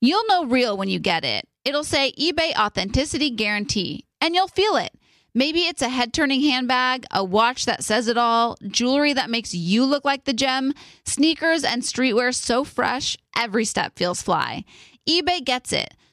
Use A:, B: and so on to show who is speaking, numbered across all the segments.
A: You'll know real when you get it. It'll say eBay Authenticity Guarantee, and you'll feel it. Maybe it's a head turning handbag, a watch that says it all, jewelry that makes you look like the gem, sneakers and streetwear so fresh, every step feels fly. eBay gets it.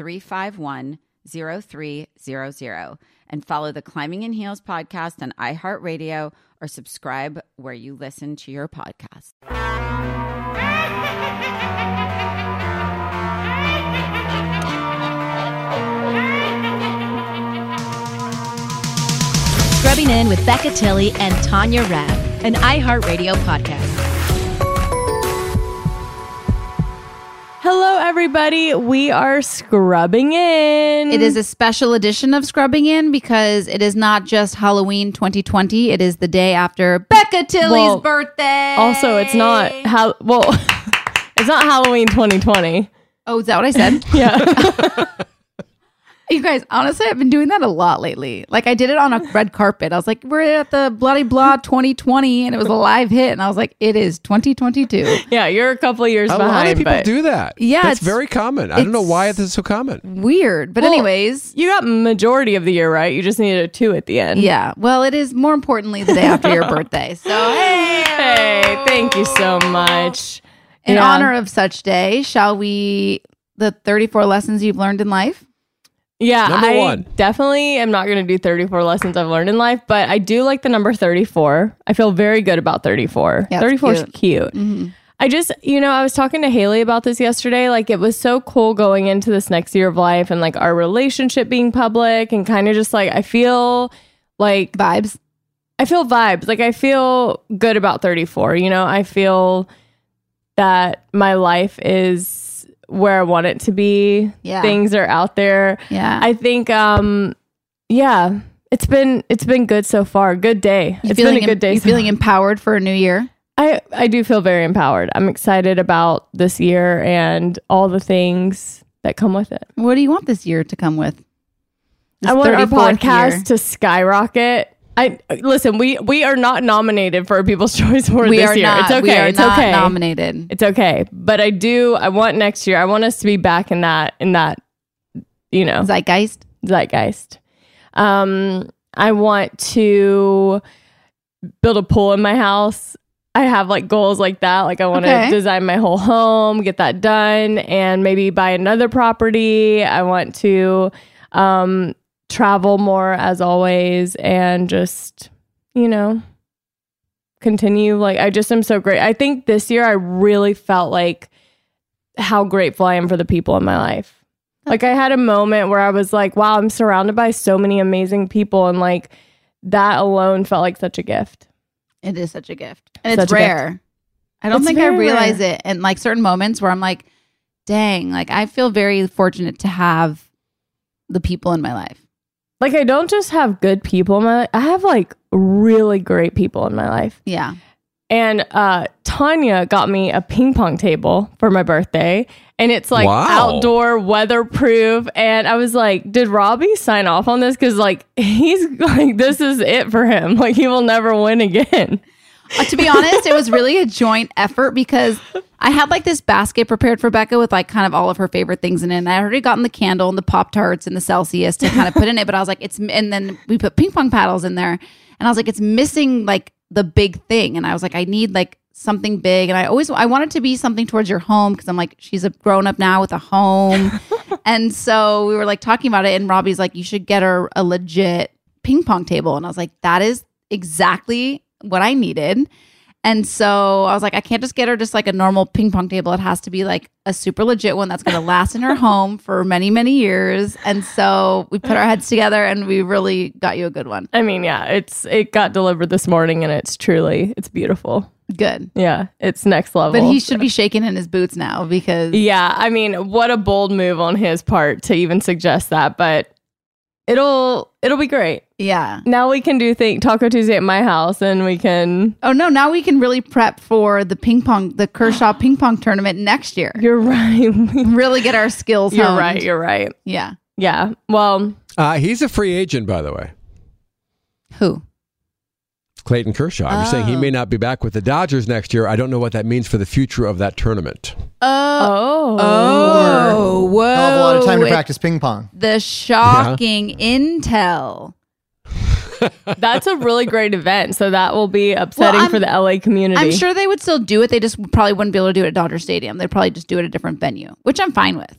B: 351 0300 and follow the Climbing in Heels podcast on iHeartRadio or subscribe where you listen to your podcast.
C: Scrubbing In with Becca Tilley and Tanya Rad, an iHeartRadio podcast.
D: Hello, everybody. We are scrubbing in.
A: It is a special edition of Scrubbing In because it is not just Halloween 2020. It is the day after Becca Tilley's
D: Well,
A: birthday.
D: also it's not how well. it's not Halloween 2020.
A: Oh, is that what I said?
D: Yeah.
A: you guys, honestly, I've been doing that a lot lately. Like I did it on a red carpet. I was like, we're at the bloody blah 2020 and it was a live hit. And I was like, it is 2022.
D: yeah. You're a couple years
E: A
D: behind.
E: lot of people
D: but
E: do that.
A: Yeah,
E: that's
A: it's-
E: very common. I don't know why this is so common.
A: Weird. But
D: Well,
A: anyways,
D: You got majority of the year right. You just needed a two at the end.
A: yeah. Well, it is more importantly the day after your birthday. So hey,
D: Hey, thank you so much.
A: in
D: Yeah.
A: honor of such day, shall we the 34 lessons you've learned in life?
D: Yeah,
E: Number
D: I
E: one.
D: definitely am not going to do 34 lessons I've learned in life, but I do like the number 34. I feel very good about 34.
A: Yeah,
D: 34 is
A: cute.
D: cute. Mm-hmm. I just, you know, I was talking to Hayley about this yesterday. Like, it was so cool going into this next year of life and like our relationship being public and kind of just like, I feel like
A: Vibes.
D: I feel vibes. Like I feel good about 34. You know, I feel that my life is where I want it to be.
A: Yeah.
D: Things are out there.
A: Yeah.
D: I think um yeah, it's been it's been good so far. Good day.
A: You
D: It's been a good
A: em-
D: day.
A: You
D: so
A: feeling empowered for a new year?
D: I I do feel very empowered. I'm excited about this year and all the things that come with it.
A: What do you want this year to come with? This
D: I want our podcast
A: year.
D: to skyrocket. I listen. We we are not nominated for a People's Choice Award
A: We
D: this
A: are
D: year.
A: not.
D: it's okay.
A: We are
D: it's
A: not
D: okay.
A: nominated.
D: It's okay. But I do. I want next year. I want us to be back in that in that you know
A: Zeitgeist.
D: zeitgeist. Um, I want to build a pool in my house. I have like goals like that. Like I want to
A: Okay.
D: design my whole home, get that done, and maybe buy another property. I want to um, travel more as always, and just you know continue. Like I just am so great. I think this year I really felt like how grateful I am for the people in my life. Like I had a moment where I was like, wow, I'm surrounded by so many amazing people and like that alone felt like such a gift.
A: It is such a gift. And
D: Such
A: it's rare. I don't
D: It's
A: think I realize
D: rare.
A: it in like certain moments where I'm like, dang, like I feel very fortunate to have the people in my life.
D: Like I don't just have good people in my life. I have like really great people in my life.
A: Yeah.
D: And uh Tanya got me a ping pong table for my birthday and it's like
E: Wow.
D: outdoor weatherproof and I was like, did Robbie sign off on this cuz like he's like this is it for him. Like he will never win again.
A: Uh, to be honest, it was really a joint effort because I had like this basket prepared for Becca with like kind of all of her favorite things in it. And I already gotten the candle and the Pop Tarts and the Celsius to kind of put in it. But I was like, it's, and then we put ping pong paddles in there. And I was like, it's missing like the big thing. And I was like, I need like something big. And I always, I want it to be something towards your home because I'm like, she's a grown up now with a home. and so we were like talking about it. And Robbie's like, you should get her a legit ping pong table. And I was like, that is exactly what I needed. And so I was like, I can't just get her just like a normal ping pong table. It has to be like a super legit one that's going to last in her home for many, many years. And so we put our heads together and we really got you a good one.
D: I mean, yeah, it's it got delivered this morning and it's truly it's beautiful.
A: Good.
D: Yeah, it's next level.
A: But he should be shaking in his boots now because
D: Yeah, I mean, what a bold move on his part to even suggest that, but it'll it'll be great.
A: Yeah.
D: Now we can do think Taco Tuesday at my house and we can
A: Oh no, now we can really prep for the ping pong, the Kershaw ping pong tournament next year.
D: You're right.
A: Really get our skills
D: you're
A: honed.
D: right. You're right.
A: Yeah.
D: Yeah. Well,
E: Uh, he's a free agent, by the way.
A: Who?
E: Clayton Kershaw. I'm just saying he
A: Oh.
E: may not be back with the Dodgers next year. I don't know what that means for the future of that tournament.
A: Oh.
D: oh.
A: Oh, whoa.
F: I'll have a lot of time to
A: With
F: practice ping pong.
A: The shocking intel.
D: That's a really great event. So that will be upsetting
A: I'm-
D: for the LA community.
A: I'm sure they would still do it. They just probably wouldn't be able to do it at Dodger Stadium. They'd probably just do it at a different venue, which I'm fine with.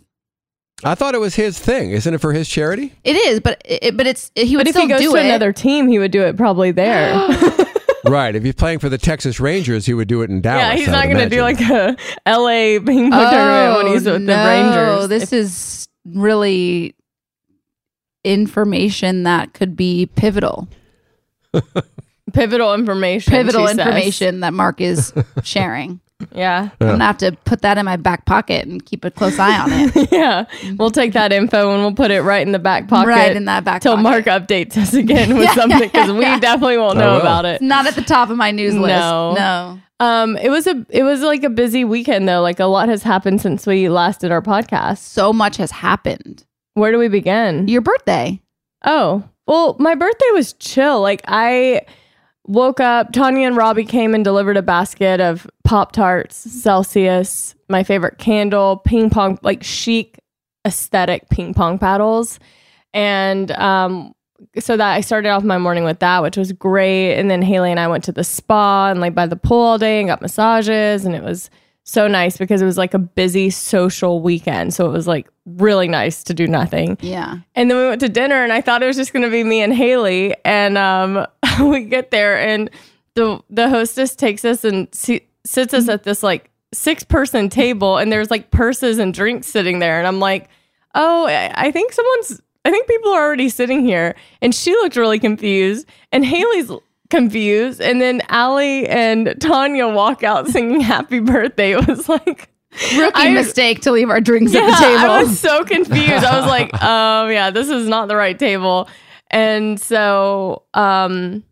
E: I thought it was his thing. Isn't it for his charity?
A: It is, but it, but it's he would
D: But if
A: still
D: he goes
A: do
D: to
A: it.
D: another team, he would do it probably there.
E: right. If he's playing for the Texas Rangers, he would do it in Dallas.
D: yeah, he's
E: I
D: not going to do like a LA ping pong tournament when he's with the Rangers.
A: Oh, no. This is really information that could be pivotal.
D: pivotal information.
A: Pivotal
D: she says.
A: information that Mark is sharing.
D: Yeah.
A: I'm gonna have to put that in my back pocket and keep a close eye on it.
D: yeah. We'll take that info and we'll put it right in the back pocket.
A: Right in that back
D: Till. Mark updates us again with
A: Yeah,
D: something because
A: yeah,
D: we
A: yeah.
D: definitely won't know about it.
A: It's not at the top of my news list.
D: No.
A: No.
D: Um, it was a it was like a busy weekend though. Like a lot has happened since we last did our podcast.
A: So much has happened.
D: Where do we begin?
A: Your birthday.
D: Oh, well, my birthday was chill. Like I woke up, Tanya and Robbie came and delivered a basket of Pop Tarts, Celsius, my favorite candle, ping pong, like chic aesthetic ping pong paddles. And um so that I started off my morning with that, which was great. And then Hayley and I went to the spa and like by the pool all day and got massages. And it was so nice because it was like a busy social weekend. So it was like really nice to do nothing.
A: Yeah.
D: And then we went to dinner, and I thought it was just going to be me and Hayley. And um, we get there, and the the hostess takes us and si- sits us at this like six person table, and there's like purses and drinks sitting there, and I'm like, oh, I I think someone's. I think people are already sitting here. And she looked really confused, and Hayley's confused. And then Allie and Tanya walk out singing happy birthday. It was like
A: Rookie
D: I-
A: mistake to leave our drinks
D: Yeah,
A: at the table.
D: I was so confused. I was like, um, yeah, this is not the right table. And so, um,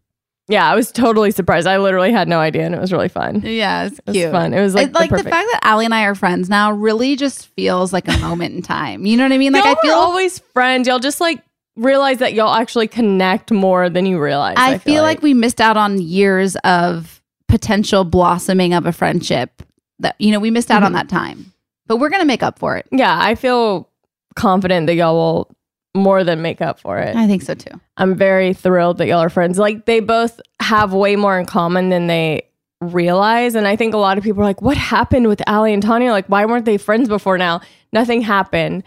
D: yeah, I was totally surprised. I literally had no idea, and it was really fun.
A: Yeah, it's
D: was
A: cute.
D: fun. It was like,
A: It- like the,
D: perfect-
A: fact that Allie and I are friends now really just feels like a moment in time. You know what I mean? Like
D: y'all
A: I feel
D: always friends. Y'all just like realize that y'all actually connect more than you realize.
A: I, feel, like. we missed out on years of potential blossoming of a friendship. That you know, we missed out on
D: Mhm.
A: that time. But we're gonna make up for it.
D: yeah, I feel confident that y'all will more than make up for it.
A: I think so too.
D: I'm very thrilled that y'all are friends. Like they both have way more in common than they realize. And I think a lot of people are like, what happened with Allie and Tanya? Like, why weren't they friends before now? Nothing happened.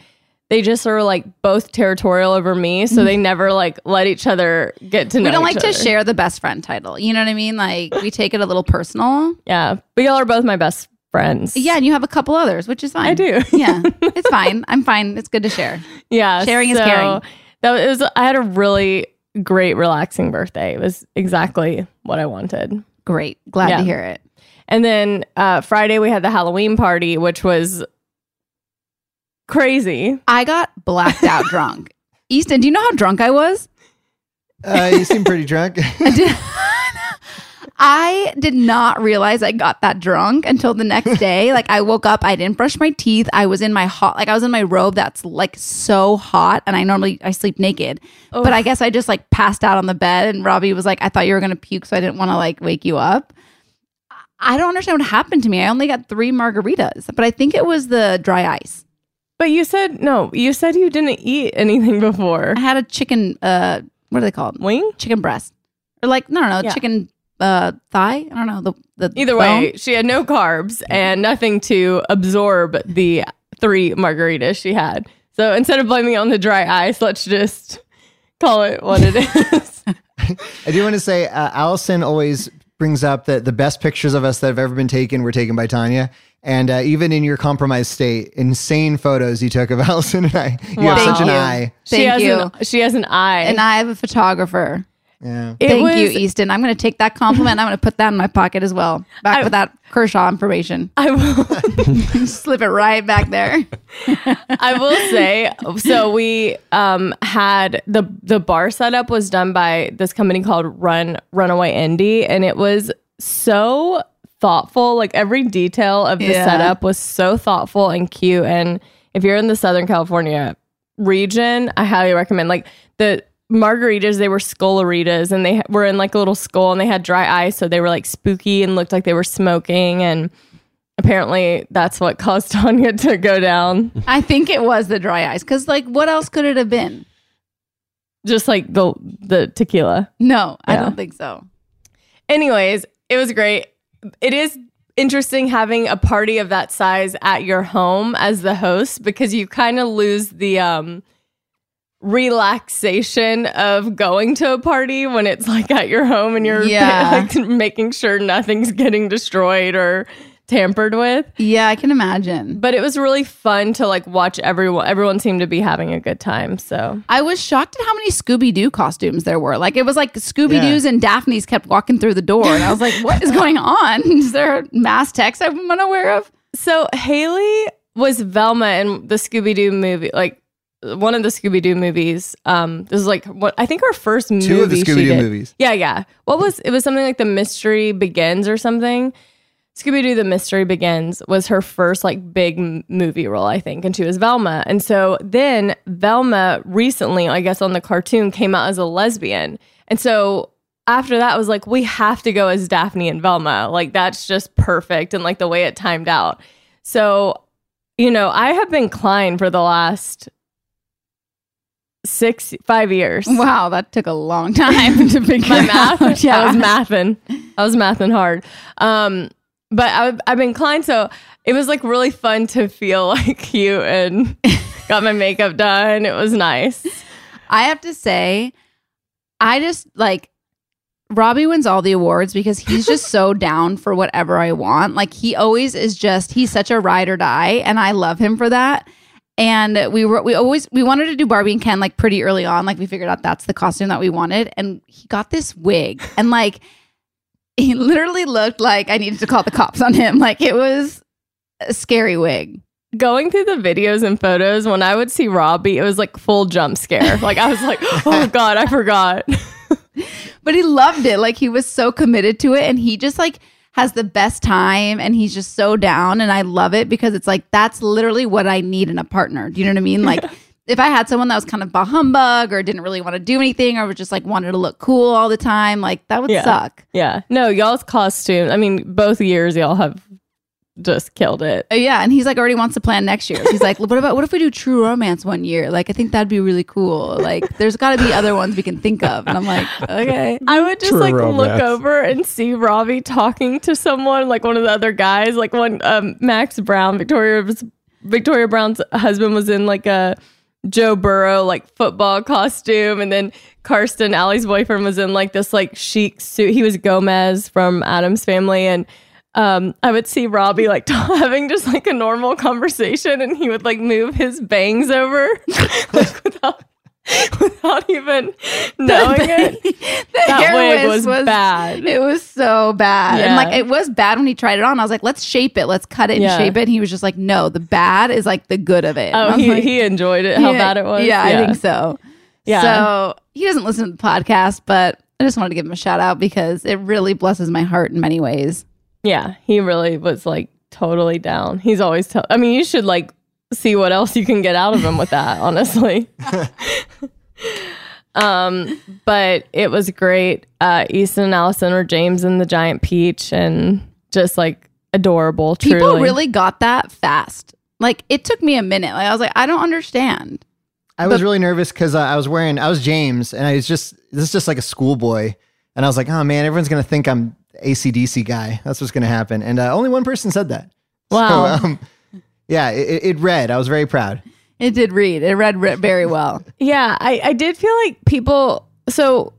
D: They just are like both territorial over me. So they never like let each other get to know.
A: we don't like to share the best friend title. You know what I mean? Like we take it a little personal.
D: Yeah. But y'all are both my best friends.
A: Yeah, and you have a couple others, which is fine.
D: I do.
A: Yeah, it's fine. I'm fine. It's good to share.
D: Yeah.
A: Sharing is caring.
D: That was, I had a really great, relaxing birthday. It was exactly what I wanted.
A: Great. Glad
D: Yeah.
A: to hear it.
D: And then uh, Friday we had the Halloween party, which was crazy.
A: I got blacked out drunk. Easton, do you know how drunk I was?
F: Uh, you seem pretty drunk.
A: I did, I did not realize I got that drunk until the next day. Like I woke up, I didn't brush my teeth. I was in my hot, like I was in my robe that's like so hot, and I normally I sleep naked, but I guess I just like passed out on the bed. And Robbie was like, "I thought you were gonna puke, so I didn't want to like wake you up." I don't understand what happened to me. I only got three margaritas, but I think it was the dry ice.
D: But you said no. You said you didn't eat anything before.
A: I had a chicken. Uh, what are they called?
D: Wing.
A: Chicken breast, or like no, no, no,
D: Yeah.
A: chicken uh thigh. I don't know the the
D: Either
A: bone.
D: way, she had no carbs and nothing to absorb the three margaritas she had. So instead of blaming it on the dry ice, let's just call it what it is.
F: I do want to say, uh, Allison always brings up that the best pictures of us that have ever been taken were taken by Tanya. And uh, even in your compromised state, insane photos you took of Allison and I. You
D: Wow.
F: have such an
A: Thank you.
F: eye.
D: she
A: Thank
D: has
A: you.
D: an she has an eye.
A: and I have a photographer.
F: Yeah.
D: It
A: Thank
D: was-
A: you, Easton. I'm going to take that compliment. I'm going to put that in my pocket as well. Back
D: I-
A: with that Kershaw information.
D: I will
A: Slip it right back there.
D: I will say so we um had the the bar setup was done by this company called Run Runaway Indie and it was so thoughtful like every detail of the
A: Yeah.
D: setup was so thoughtful and cute and if you're in the Southern California region I highly recommend like the margaritas they were skolaritas and they were in like a little skull and they had dry ice so they were like spooky and looked like they were smoking and apparently that's what caused Tanya to go down
A: I think it was the dry ice because, like, what else could it have been?
D: just like the the tequila.
A: No, I don't think so.
D: Anyways, it was great. It is interesting having a party of that size at your home as the host because you kind of lose the um relaxation of going to a party when it's like at your home and you're
A: Yeah.
D: like making sure nothing's getting destroyed or tampered with.
A: Yeah, I can imagine.
D: But it was really fun to like watch everyone everyone seemed to be having a good time. So
A: I was shocked at how many Scooby Doo costumes there were. Like, it was like Scooby Doo's and Daphne's kept walking through the door. And I was like, what is going on? Is there a mass text I'm unaware of?
D: So Hayley was Velma in the Scooby Doo movie, like one of the Scooby Doo movies. Um, this is like what I think her first movie.
F: Two of the Scooby-Doo movies.
D: Yeah, yeah. What was it? Was something like the Mystery Begins or something. Scooby Doo: The Mystery Begins was her first like big m- movie role, I think, and she was Velma. And so then Velma recently, I guess, on the cartoon came out as a lesbian, and so after that I was like, we have to go as Daphne and Velma. Like that's just perfect, and like the way it timed out. So, you know, I have been Klein for the last six, five years.
A: Wow, that took a long time to figure
D: My
A: out.
D: math,
A: Yeah.
D: I was mathing. I was mathing hard. Um, but I, I've been Klein, so it was like really fun to feel like cute and got my makeup done. It was nice.
A: I have to say, I just like Robbie wins all the awards because he's just so down for whatever I want. Like he always is just he's such a ride or die, and I love him for that. And we were we always we wanted to do Barbie and Ken like pretty early on. Like we figured out that's the costume that we wanted, and he got this wig, and like he literally looked like I needed to call the cops on him. Like it was a scary wig.
D: Going through the videos and photos, when I would see Robbie, it was like full jump scare. Like I was like, oh God, I forgot.
A: But he loved it. Like he was so committed to it and he just like has the best time and he's just so down and I love it because it's like that's literally what I need in a partner. Do you know what I mean? Like if I had someone that was kind of bah humbug or didn't really want to do anything or was just like wanted to look cool all the time, like that would
D: Yeah.
A: suck.
D: Yeah. No, y'all's costume. I mean, both years y'all have just killed it.
A: Uh, yeah, and he's like already wants to plan next year. He's like, what about what if we do True Romance one year? Like, I think that'd be really cool. Like, there's got to be other ones we can think of. And I'm like, okay.
D: I would just
E: True
D: like look over and see Robbie talking to someone, like one of the other guys, like one um, Max Brown, Victoria's Victoria Brown's husband was in like a Joe Burrow like football costume, and then Karsten, Allie's boyfriend, was in like this like chic suit. He was Gomez from Addams Family, and um, I would see Robbie like having just like a normal conversation, and he would like move his bangs over like without without even knowing it.
A: The
D: That
A: hair
D: wig was was, bad.
A: It was so bad. And like, it was bad when he tried it on. I was like, let's shape it. Let's cut it and
D: Yeah.
A: shape it. And he was just like, no, the bad is like the good of it.
D: Oh, he,
A: like,
D: he enjoyed it. How
A: yeah,
D: bad it was.
A: Yeah, I think so.
D: Yeah.
A: So he doesn't listen to the podcast, but I just wanted to give him a shout out because it really blesses my heart in many ways.
D: Yeah, he really was like totally down. He's always tell. I mean, you should like see what else you can get out of him with that. honestly. um, but it was great. Uh, Easton and Allison were James and the giant peach, and just like adorable.
A: People
D: truly.
A: really got that fast. Like it took me a minute. Like I was like, I don't understand.
F: I was really nervous because uh, I was wearing, I was James, and I was just, this is just like a schoolboy. And I was like, oh man, everyone's going to think I'm ACDC guy. That's what's going to happen. And uh, only one person said that.
D: Wow.
F: So, um, yeah, it, it read. I was very proud.
A: It did read. It read, very well.
D: Yeah, I, I did feel like people. So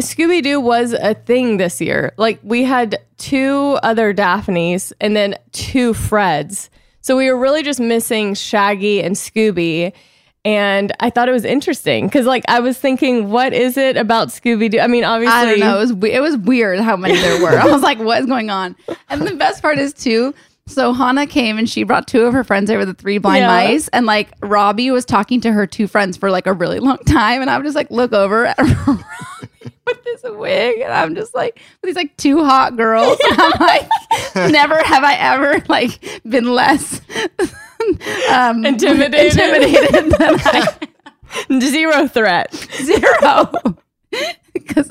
D: Scooby Doo was a thing this year. Like we had two other Daphnes and then two Freds. So we were really just missing Shaggy and Scooby. And I thought it was interesting because, like, I was thinking, what is it about Scooby Doo? I mean, obviously,
A: I don't know. It was it was weird how many there were. I was like, what is going on? And the best part is too. So Hannah came and she brought two of her friends over, the three blind
D: Yeah.
A: mice, and like Robbie was talking to her two friends for like a really long time, and I would just like look over at Robbie with this wig, and I'm just like with these like two hot girls, and I'm like, never have I ever like been less um,
D: Intimidated.
A: intimidated than I
D: zero threat.
A: zero because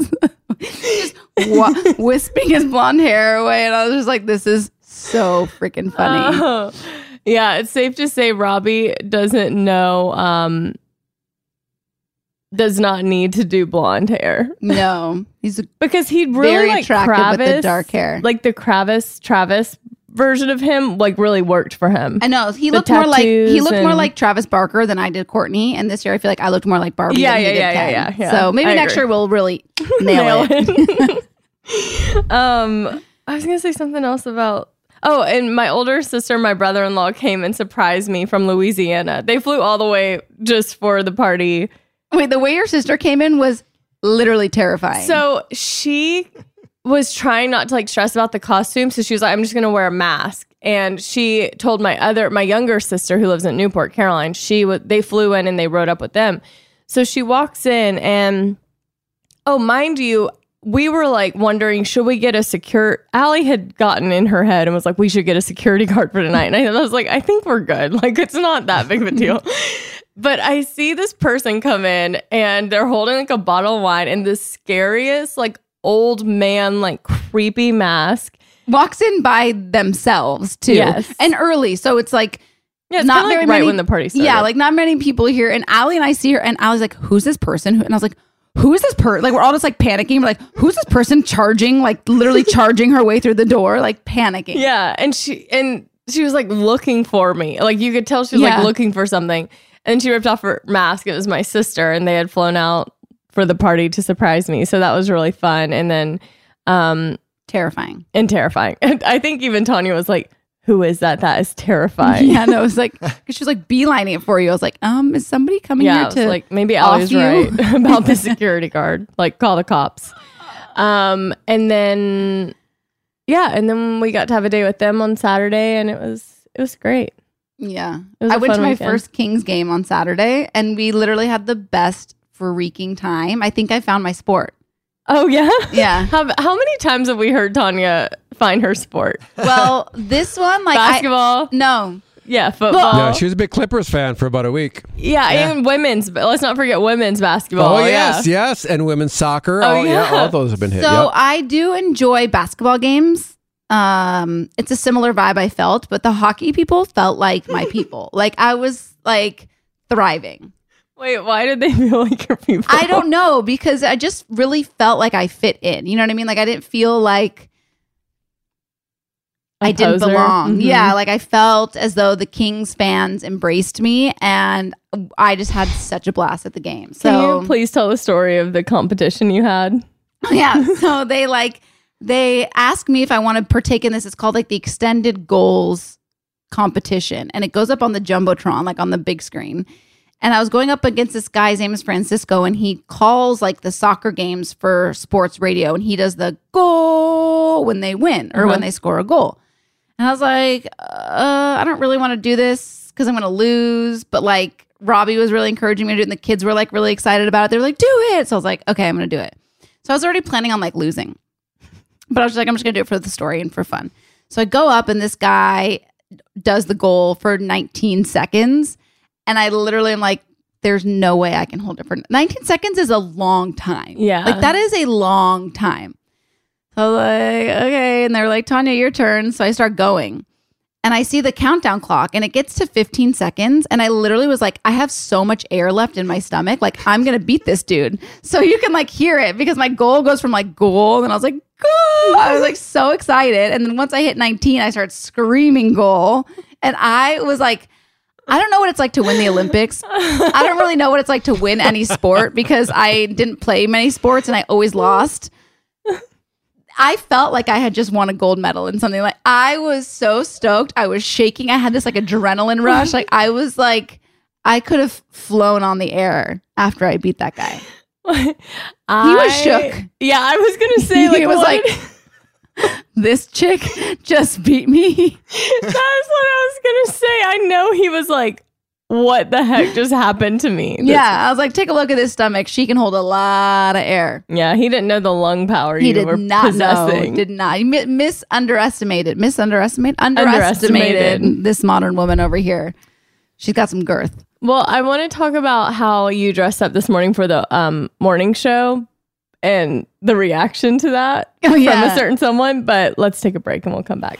A: just wa- wisping his blonde hair away and i was just like this is so freaking funny
D: Oh. yeah, it's safe to say Robbie doesn't know, um, does not need to do blonde hair.
A: no he's a,
D: because he really
A: Very
D: like
A: attractive
D: Kravis,
A: with the dark hair.
D: like the Kravis Travis version of him, like really worked for him.
A: i know he
D: The
A: looked more like he looked more like travis barker than i did kourtney and this year i feel like i looked more like barbie
D: Yeah, yeah,
A: did
D: yeah, yeah, yeah, yeah.
A: so maybe
D: I
A: next
D: agree.
A: year we'll really nail, it,
D: um, I was gonna say something else about. Oh, and my older sister, my brother in law came and surprised me from Louisiana. They flew all the way just for the party.
A: wait the way your sister came in was literally terrifying
D: So she was trying not to like stress about the costume. So she was like, I'm just gonna wear a mask. And she told my other, my younger sister who lives in Newport, Caroline, she would, they flew in and they rode up with them. So she walks in and, oh, mind you, we were like wondering, should we get a secure? Allie had gotten in her head and was like, we should get a security guard for tonight. And I was like, I think we're good. Like, it's not that big of a deal. But I see this person come in and they're holding like a bottle of wine and the scariest, like old man, like creepy mask.
A: walks in by themselves too
D: Yes.
A: and early so it's like
D: Yeah, it's
A: not
D: kinda, like,
A: very
D: right
A: many,
D: when the party started.
A: Yeah, like not many people here. And Allie and I see her, and Allie's like, "Who's this person?" And I was like, "Who is this person?" Like we're all just like panicking. We're like, "Who's this person charging? Like literally charging her way through the door, like panicking."
D: Yeah, and she and she was like looking for me. Like you could tell she was
A: Yeah.
D: like looking for something. And she ripped off her mask. It was my sister, and they had flown out for the party to surprise me. So that was really fun. And then um
A: terrifying
D: and terrifying. And I think even Tanya was like, "Who is that? That is terrifying."
A: Yeah, no, it was like because she was like beelining it for you. I was like, um, is somebody coming
D: yeah,
A: here to
D: like maybe
A: off
D: Allie was
A: you?
D: right about the security guard. Like call the cops. Um, and then yeah, and then we got to have a day with them on Saturday, and it was it was great.
A: Yeah.
D: It was
A: I went to my
D: weekend.
A: first Kings game on Saturday and we literally had the best freaking time. I think I found my sport.
D: Oh yeah,
A: Yeah.
D: How how many times have we heard Tanya find her sport?
A: Well, this one, like, I-
D: Basketball.
A: no.
D: yeah, football.
E: Yeah, she was a big Clippers fan for about a week.
D: yeah, and women's. But let's not forget women's basketball.
E: Oh,
D: yeah.
E: yes, yes, and women's soccer.
D: Oh,
E: Oh, yeah.
D: yeah.
E: all those have been hit.
A: So
E: Yep.
A: I do enjoy basketball games. Um, it's a similar vibe I felt, but the hockey people felt like my people. like I was like thriving.
D: Wait, why did they feel like your people?
A: I don't know because I just really felt like I fit in. You know what I mean? Like I didn't feel like
D: A
A: I didn't
D: poser?
A: belong.
D: Mhm.
A: Yeah, like I felt as though the Kings fans embraced me and I just had such a blast at the game.
D: Can
A: So
D: you please tell the story of the competition you had?
A: yeah. So they like they asked me if I want to partake in this. It's called like the extended goals competition. And it goes up on the Jumbotron, like on the big screen. And I was going up against this guy, his name is Francisco, and he calls like the soccer games for sports radio and he does the goal when they win or
D: Uh-huh.
A: when they score a goal. And I was like, uh, I don't really want to do this because I'm going to lose. But like, Robbie was really encouraging me to do it, and the kids were like really excited about it. They were like, do it. So I was like, okay, I'm going to do it. So I was already planning on like losing. But I was just like, I'm just going to do it for the story and for fun. So I go up, and this guy does the goal for 19 seconds. And I literally am like, there's no way I can hold it for 19 seconds is a long time.
D: Yeah.
A: Like that is a long time. So like, okay. And they're like, Tanya, your turn. So I start going. And I see the countdown clock and it gets to 15 seconds. And I literally was like, I have so much air left in my stomach. Like, I'm going to beat this dude. So you can like hear it because my goal goes from like goal. And I was like, goal. I was like so excited. And then once I hit 19, I started screaming goal. And I was like, I don't know what it's like to win the Olympics. I don't really know what it's like to win any sport because I didn't play many sports and I always lost. I felt like I had just won a gold medal in something like I was so stoked. I was shaking. I had this like adrenaline rush. Like I was like I could have flown on the air after I beat that guy.
D: I,
A: was shook.
D: Yeah, I was gonna say like
A: he was
D: what-
A: like this chick just beat me.
D: That's what I was gonna say. I know he was like, "What the heck just happened to me?"
A: Yeah, I was like, take a look at this stomach. She can hold a lot of air.
D: yeah. He didn't know the lung power
A: He
D: you
A: did
D: were
A: not
D: possessing.
A: know. Did not. He mi- mis underestimated. Underestimated. This modern woman over here. She's got some girth.
D: Well, I want to talk about how you dressed up this morning for the um, morning show and the reaction to that
A: Oh,
D: from a certain someone. But let's take a break and we'll come back.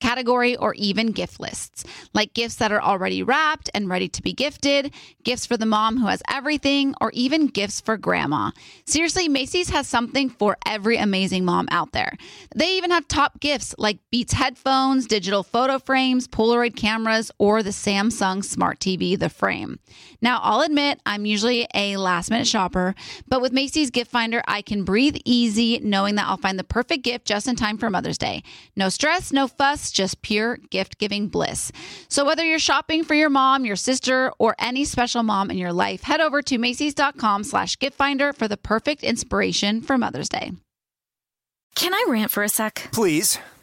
A: category, or even gift lists, like gifts that are already wrapped and ready to be gifted, gifts for the mom who has everything, or even gifts for grandma. Seriously, Macy's has something for every amazing mom out there. They even have top gifts like Beats headphones, digital photo frames, Polaroid cameras, or the Samsung Smart TV, the frame. Now, I'll admit I'm usually a last minute shopper, but with Macy's Gift Finder, I can breathe easy knowing that I'll find the perfect gift just in time for Mother's Day. No stress, no fuss, just pure gift giving bliss. So, whether you're shopping for your mom, your sister, or any special mom in your life, head over to Macy's.com slash gift finder for the perfect inspiration for Mother's Day.
G: Can I rant for a sec?
H: Please.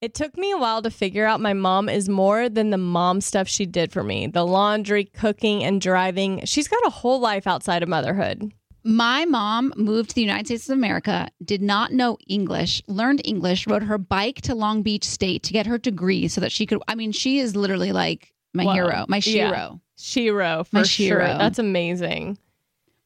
D: It took me a while to figure out my mom is more than the mom stuff she did for me the laundry, cooking, and driving. She's got a whole life outside of motherhood.
A: My mom moved to the United States of America, did not know English, learned English, rode her bike to Long Beach State to get her degree so that she could. I mean, she is literally like my
D: Wow.
A: hero, my
D: Yeah.
A: shiro.
D: Shiro, for
A: My
D: sure.
A: Shiro.
D: That's amazing.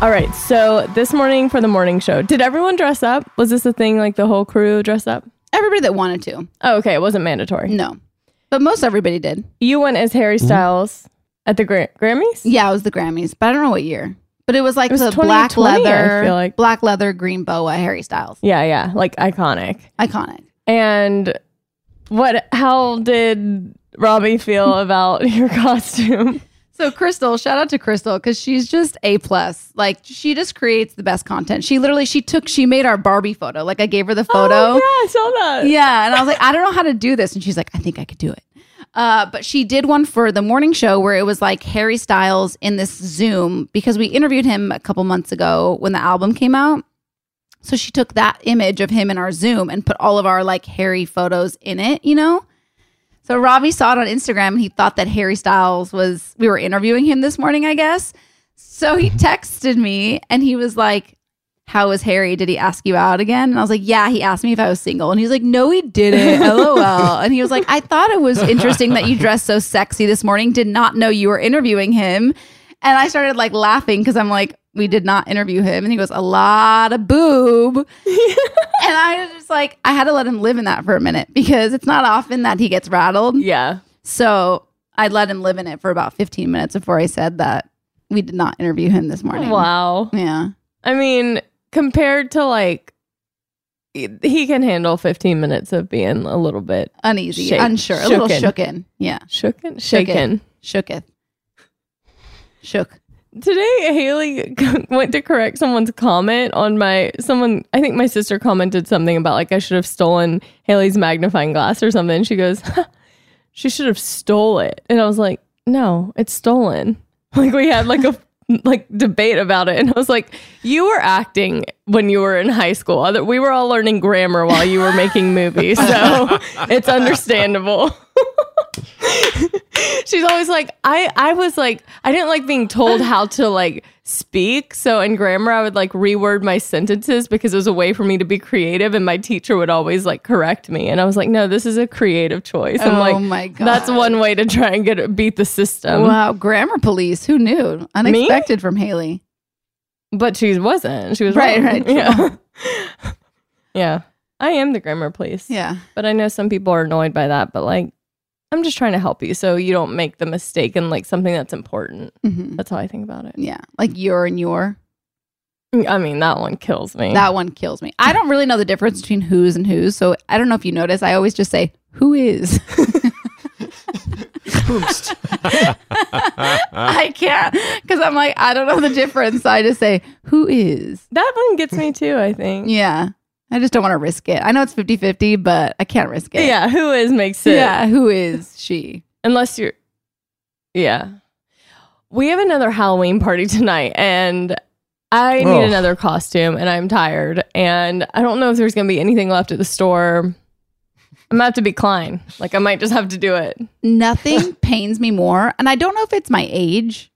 D: All right, so this morning for the morning show, did everyone dress up? Was this a thing like the whole crew dress up?
A: Everybody that wanted to.
D: Oh, okay, it wasn't mandatory.
A: No. But most everybody did.
D: You went as Harry mm-hmm. Styles at the Gra- Grammys?
A: Yeah, it was the Grammys, but I don't know what year. But it was like
D: It was
A: the black
D: 2020, I feel like.
A: black leather, green boa, Harry Styles,
D: Yeah, yeah, like iconic.
A: iconic.
D: And what? How did Robbie feel about your costume?
A: So Crystal, shout out to Crystal because she's just a plus. Like she just creates the best content. She literally she took she made our Barbie photo. Like I gave her the photo.
D: Oh, yeah, I saw that.
A: Yeah, and I was like, I don't know how to do this, and she's like, I think I could do it. Uh, but she did one for the morning show where it was like Harry Styles in this Zoom because we interviewed him a couple months ago when the album came out. So she took that image of him in our Zoom and put all of our like Harry photos in it, you know? So Robbie saw it on Instagram and he thought that Harry Styles was, we were interviewing him this morning, I guess. So he texted me and he was like, How was Harry? Did he ask you out again? And I was like, Yeah, he asked me if I was single. And he's like, No, he didn't. LOL. and he was like, I thought it was interesting that you dressed so sexy this morning. Did not know you were interviewing him. And I started like laughing because I'm like, we did not interview him. And he goes, a lot of boob. and I was just like, I had to let him live in that for a minute because it's not often that he gets rattled.
D: Yeah.
A: So I let him live in it for about 15 minutes before I said that we did not interview him this morning.
D: Wow.
A: Yeah.
D: I mean, compared to like, he can handle 15 minutes of being a little bit
A: Uneasy,
D: Shake-
A: unsure, a little
D: shooken.
A: shooken. Yeah.
D: shooken, shaken.
A: Shooketh. Shook.
D: Today, Hayley went to correct someone's comment on my someone. I think my sister commented something about like I should have stolen Hayley's magnifying glass or something. She goes, "She should have stole it," and I was like, "No, it's stolen." Like we had like a like debate about it, and I was like, "You were acting when you were in high school. Other we were all learning grammar while you were making movies, so it's understandable." She's always like, I, I was like, I didn't like being told how to like speak. So in grammar, I would like reword my sentences because it was a way for me to be creative. And my teacher would always like correct me. And I was like, no, this is a creative choice. I'm
A: Oh
D: like,
A: my God.
D: that's one way to try and get beat the system.
A: wow, grammar police. Who knew? Unexpected from Hayley.
D: But she wasn't. She was
A: Right,
D: wrong.
A: right.
D: Yeah. yeah. I am the grammar police.
A: Yeah.
D: But I know some people are annoyed by that. But like, I'm just trying to help you so you don't make the mistake in like something that's important.
A: Mhm.
D: That's how I think about it.
A: Yeah. Like your and your.
D: I mean, that one kills me.
A: That one kills me. I don't really know the difference between who's and whose. So I don't know if you notice. I always just say, who is? I can't because I'm like, I don't know the difference. So I just say, who is?
D: that one gets me too, I think.
A: Yeah. I just don't want to risk it. I know it's 50 50, but I can't risk it.
D: Yeah, who is makes it.
A: Yeah. Who is she?
D: Unless you're. Yeah. We have another Halloween party tonight, and I need
E: Oh.
D: another costume, and I'm tired, and I don't know if there's going to be anything left at the store. I'm gonna have to be Klein. Like I might just have to do it.
A: Nothing pains me more. And I don't know if it's my age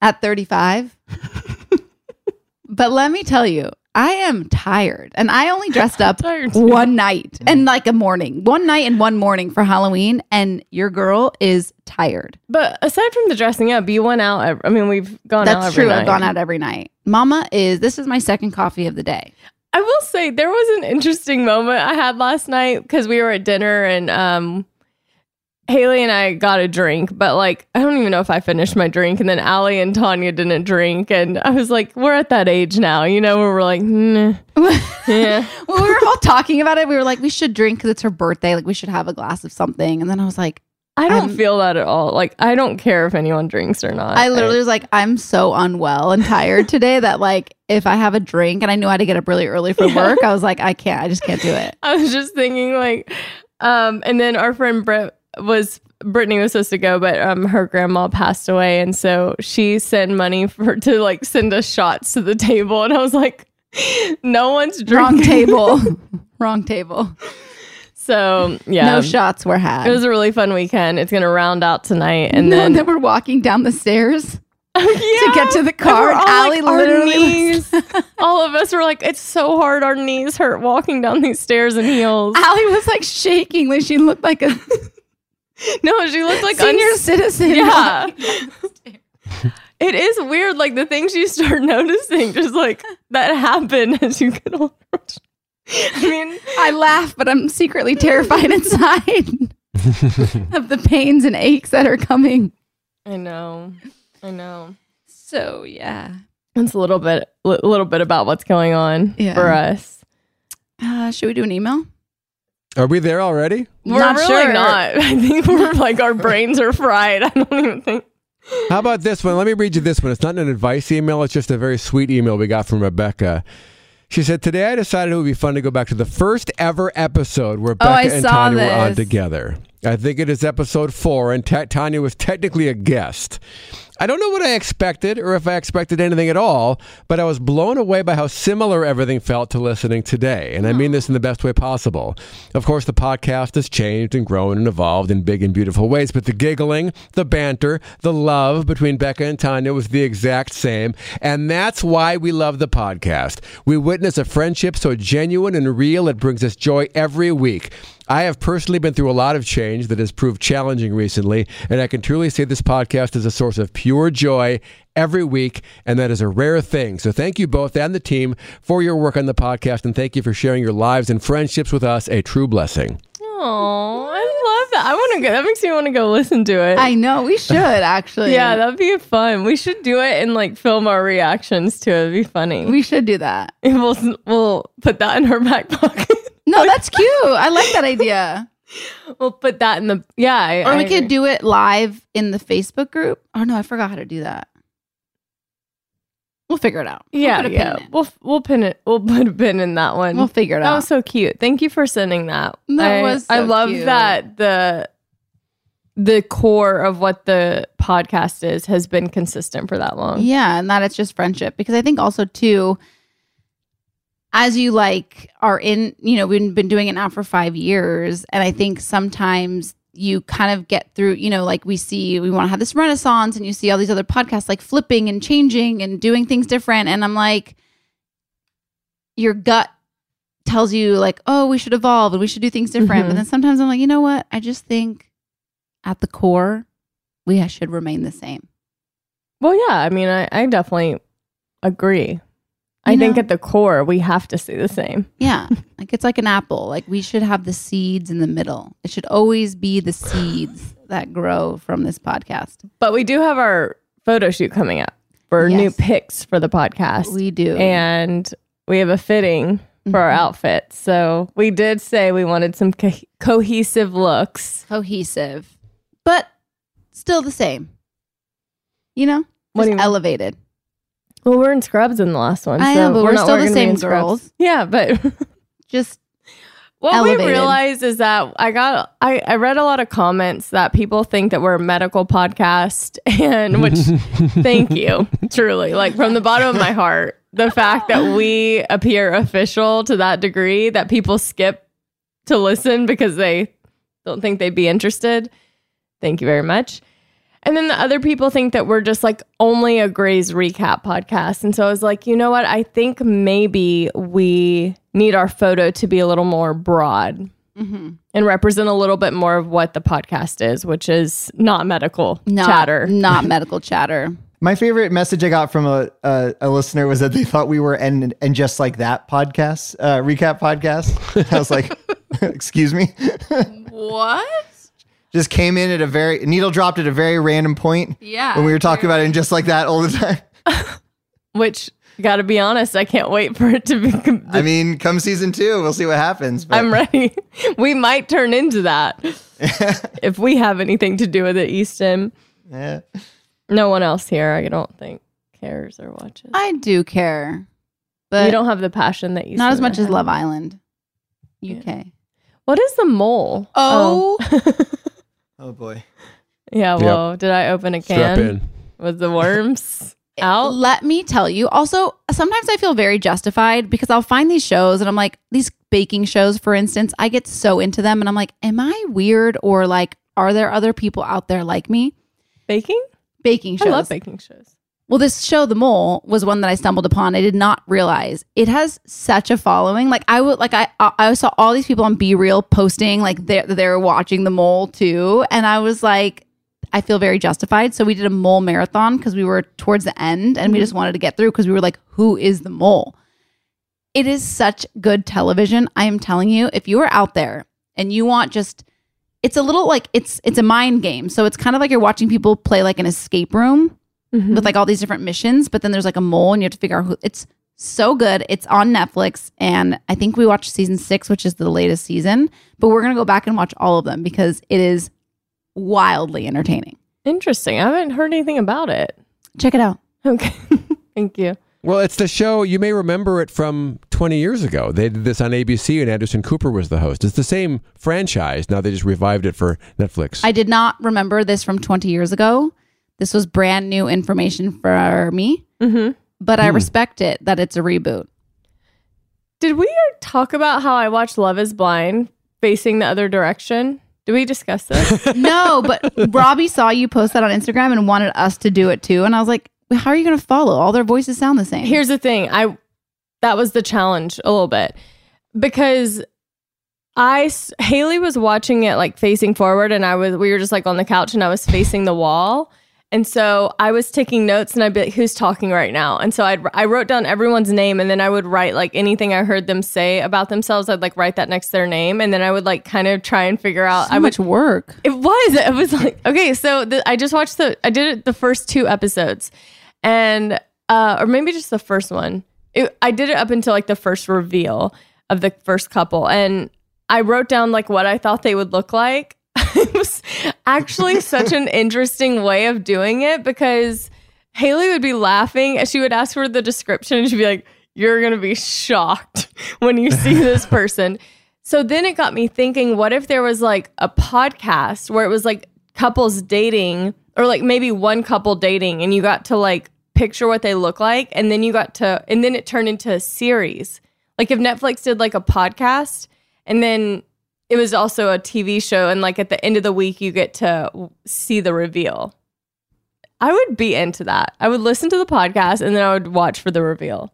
A: at 35. but let me tell you, I am tired. And I only dressed up one night and like a morning, one night and one morning for Halloween. And your girl is tired.
D: But aside from the dressing up, you went out. ev- I mean, we've gone out.
A: That's
D: every
A: true.
D: night.
A: I've gone out every night. Mama is, this is my second coffee of the day.
D: I will say there was an interesting moment I had last night because we were at dinner and um Hayley and I got a drink, but like I don't even know if I finished my drink. And then Allie and Tanya didn't drink, and I was like, we're at that age now, you know, where we're like, nah. yeah,
A: Well, we were all talking about it. We were like, we should drink because it's her birthday. Like, we should have a glass of something. And then I was like,
D: I don't
A: I'm-
D: feel that at all. Like I don't care if anyone drinks or not.
A: I literally was like, I'm so unwell and tired today that like if I have a drink and I knew I had to get up really early for work, I was like, I can't, I just can't do it.
D: I was just thinking like, um, and then our friend Brett was Brittany was supposed to go, but um, her grandma passed away, and so she sent money for to like send us shots to the table, and I was like, no one's
A: Wrong table. Wrong table.
D: So yeah,
A: No shots were had.
D: It was a really fun weekend. It's gonna round out tonight, and
A: and
D: then
A: then, we're walking down the stairs.
D: yeah,
A: to get to the car, Allie
D: like,
A: literally
D: knees. all of us were like, it's so hard. Our knees hurt walking down these stairs in heels.
A: Allie was like shaking like she looked like a
D: No, she looked like
A: senior
D: uns-
A: citizen.
D: Yeah. It is weird, like the things you start noticing, just like that happen as you get older. I mean,
A: I laugh, but I'm secretly terrified inside of the pains and aches that are coming.
D: I know, I know.
A: So yeah.
D: That's a little bit, a little bit about what's going on
A: Yeah.
D: for us.
A: Uh, should we do an email?
E: Are we there already?
D: We're
A: Not
D: really
A: sure.
D: not. I think we're like our brains are fried. I don't even think.
E: How about this one? Let me read you this one. It's not an advice email, it's just a very sweet email we got from Rebecca. She said, Today I decided it would be fun to go back to the first ever episode where
A: Oh, I
E: Becca and
A: saw
E: Tanya were on
A: this.
E: together. I think it is episode four, and Ta- Tanya was technically a guest. I don't know what I expected or if I expected anything at all, but I was blown away by how similar everything felt to listening today. And I mean oh. this in the best way possible. Of course, the podcast has changed and grown and evolved in big and beautiful ways, but the giggling, the banter, the love between Becca and Tanya was the exact same. And that's why we love the podcast. We witness a friendship so genuine and real, it brings us joy every week. I have personally been through a lot of change that has proved challenging recently, and I can truly say this podcast is a source of pure joy every week, and that is a rare thing. So thank you both and the team for your work on the podcast, and thank you for sharing your lives and friendships with us. A true blessing.
D: Oh, I love that. I want to go. That makes me want to go listen to it.
A: I know we should actually.
D: yeah, that'd be fun. We should do it and like film our reactions to it. It'd be funny.
A: we should do that.
D: we'll we'll put that in our back pocket.
A: No, that's cute. I like that idea.
D: we'll put that in the yeah. I,
A: Or we could do it live in the Facebook group. Oh no, I forgot how to do that. We'll figure it out. We'll
D: Yeah,
A: a
D: yeah. We'll we'll pin it. We'll put a pin in that one.
A: We'll figure it
D: that
A: out.
D: was so cute. Thank you for sending that.
A: That
D: I,
A: was
D: I love
A: cute.
D: that the the core of what the podcast is has been consistent for that long.
A: Yeah, and that it's just friendship because I think also too as you like are in, you know, we've been doing it now for 5 years and I think sometimes you kind of get through, you know, like we see, we want to have this renaissance, and you see all these other podcasts like flipping and changing and doing things different. And I'm like, your gut tells you, like, oh, we should evolve and we should do things different.
D: Mhm.
A: But then sometimes I'm like, you know what? I just think at the core, we should remain the same.
D: Well, yeah. I mean, I, I definitely agree. I
A: You
D: think at the core, we have to stay the same.
A: Yeah. like it's like an apple. Like we should have the seeds in the middle. It should always be the seeds that grow from this podcast.
D: But we do have our photo shoot coming up for new
A: Yes.
D: pics for the podcast.
A: We do.
D: and we have a fitting for our
A: Mhm.
D: outfit. So we did say we wanted some co- cohesive looks.
A: cohesive, but still the same. You know?
D: What do
A: Just
D: you mean? Well, we're in scrubs in the last one.
A: I
D: so
A: know, but we're
D: not
A: still the same girls.
D: Yeah, but
A: Just
D: what
A: Elevated.
D: we realized is that I got I, I read a lot of comments that people think that we're a medical podcast and which thank you truly like from the bottom of my heart the fact that we appear official to that degree that people skip to listen because they don't think they'd be interested thank you very much and then the other people think that we're just like only a Grey's recap podcast. And so I was like, you know what? I think maybe we need our photo to be a little more broad
A: mhm.
D: and represent a little bit more of what the podcast is, which is not medical
A: not
D: chatter.
A: not medical chatter.
F: My favorite message I got from a, a, a listener was that they thought we were and and just like that podcast uh, recap podcast. I was like, excuse me,
A: What?
F: Just came in at a very needle dropped at a very random point
A: Yeah.
F: when we were talking about it and just like that all the time.
D: Which, got to be honest, I can't wait for it to be.
F: I mean, come season two, we'll see what happens. But
D: I'm ready. We might turn into that if we have anything to do with it, Easton.
F: yeah.
D: No one else here, I don't think, cares or watches.
A: I do care. But
D: you don't have the passion that you
A: not as much as. Love Island. UK.
D: What is the mole?
A: Oh,
F: Oh Oh, boy.
D: yeah.
E: Yep.
D: Well, did I open a can
E: in.
D: with the worms out?
A: Let me tell you. Also, sometimes I feel very justified because I'll find these shows and I'm like, these baking shows, for instance, I get so into them and I'm like, am I weird or like, are there other people out there like me?
D: Baking?
A: Baking shows.
D: I love baking shows.
A: Well, this show, The Mole, was one that I stumbled upon. I did not realize it has such a following. Like I would, like I, I saw all these people on BeReal posting like they're they're watching The Mole too, and I was like, I feel very justified. So we did a mole marathon because we were towards the end, and we mm-hmm. just wanted to get through because we were like, who is the mole? It is such good television. I am telling you, if you are out there and you want just it's a little like it's it's a mind game. So it's kind of like you're watching people play like an escape room
D: Mm-hmm.
A: with like all these different missions, but then there's like a mole and you have to figure out who it's so good. It's on Netflix and I think we watched season 6, which is the latest season, but we're going to go back and watch all of them because it is wildly entertaining.
D: Interesting. I haven't heard anything about it.
A: Check it out.
D: Okay. Thank you.
E: Well, it's the show. You may remember it from 20 years ago. They did this on ABC, and Anderson Cooper was the host. It's the same franchise. Now they just revived it for Netflix.
A: I did not remember this from 20 years ago. This was brand new information for me,
D: Mm-hmm.
A: but I respect it that it's a reboot.
D: Did we talk about how I watched Love is Blind facing the other direction? Did we discuss this?
A: No, but Roby saw you post that on Instagram and wanted us to do it too. And I was like, how are you going to follow? All their voices sound the same.
D: Here's the thing. I that was the challenge a little bit because I Hayley was watching it like facing forward and I was we were just like on the couch and I was facing the wall. And so I was taking notes and I'd be like, who's talking right now? And so I'd, I wrote down everyone's name and then I would write like anything I heard them say about themselves. I'd like write that next to their name. And then I would like kind of try and figure out.
A: so
D: I would,
A: much work.
D: it was. It was like okay. So the, I just watched the. I did it the first two episodes, and uh, or maybe just the first one. It, I did it up until like the first reveal of the first couple, and I wrote down like what I thought they would look like. It was actually such an interesting way of doing it because Hayley would be laughing and she would ask for the description and she'd be like, You're gonna be shocked when you see this person. So then it got me thinking, what if there was like a podcast where it was like couples dating or like maybe one couple dating and you got to like picture what they look like and then you got to and then it turned into a series. Like if Netflix did like a podcast and then it was also a TV show, and like at the end of the week, you get to see the reveal. I would be into that. I would listen to the podcast and then I would watch for the reveal.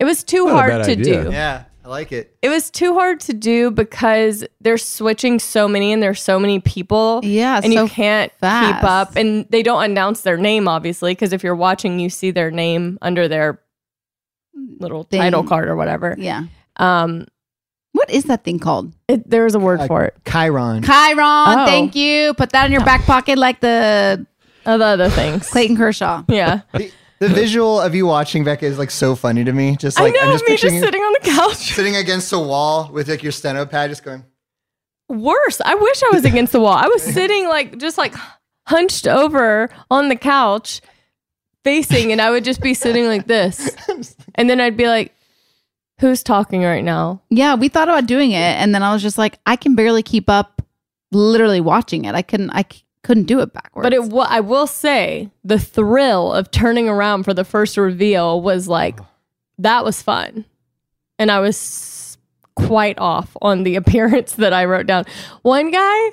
D: It was too
E: Not a
D: hard
E: bad
D: to
E: idea.
D: do.
F: Yeah, I like it.
D: It was too hard to do because they're switching so many and there's so many people.
A: Yeah,
D: and
A: so
D: you can't
A: fast.
D: keep up. And they don't announce their name, obviously, because if you're watching, you see their name under their little
A: Thing.
D: title card or whatever.
A: Yeah.
D: Um,
A: What is that thing called?
D: it, there's a word
F: Uh,
D: for it.
F: Chyron.
A: Chyron.
D: Oh.
A: Thank you. Put that in your back pocket like the
D: Oh, the other things.
A: Clayton Kershaw.
D: Yeah.
F: the, the visual of you watching Becca is like so funny to me. Just
D: I
F: like
D: know
F: I'm just
D: me just
F: you
D: sitting on the couch.
F: sitting against a wall with like your steno pad, just going.
D: Worse. I wish I was against the wall. I was sitting like just like hunched over on the couch facing and I would just be sitting like this. And then I'd be like, who's talking right now?
A: Yeah, we thought about doing it, and then I was just like, I can barely keep up. Literally watching it, I couldn't. I c- couldn't do it backwards.
D: But it wa- I will say the thrill of turning around for the first reveal was like that was fun. And I was quite off on the appearance that I wrote down. One guy,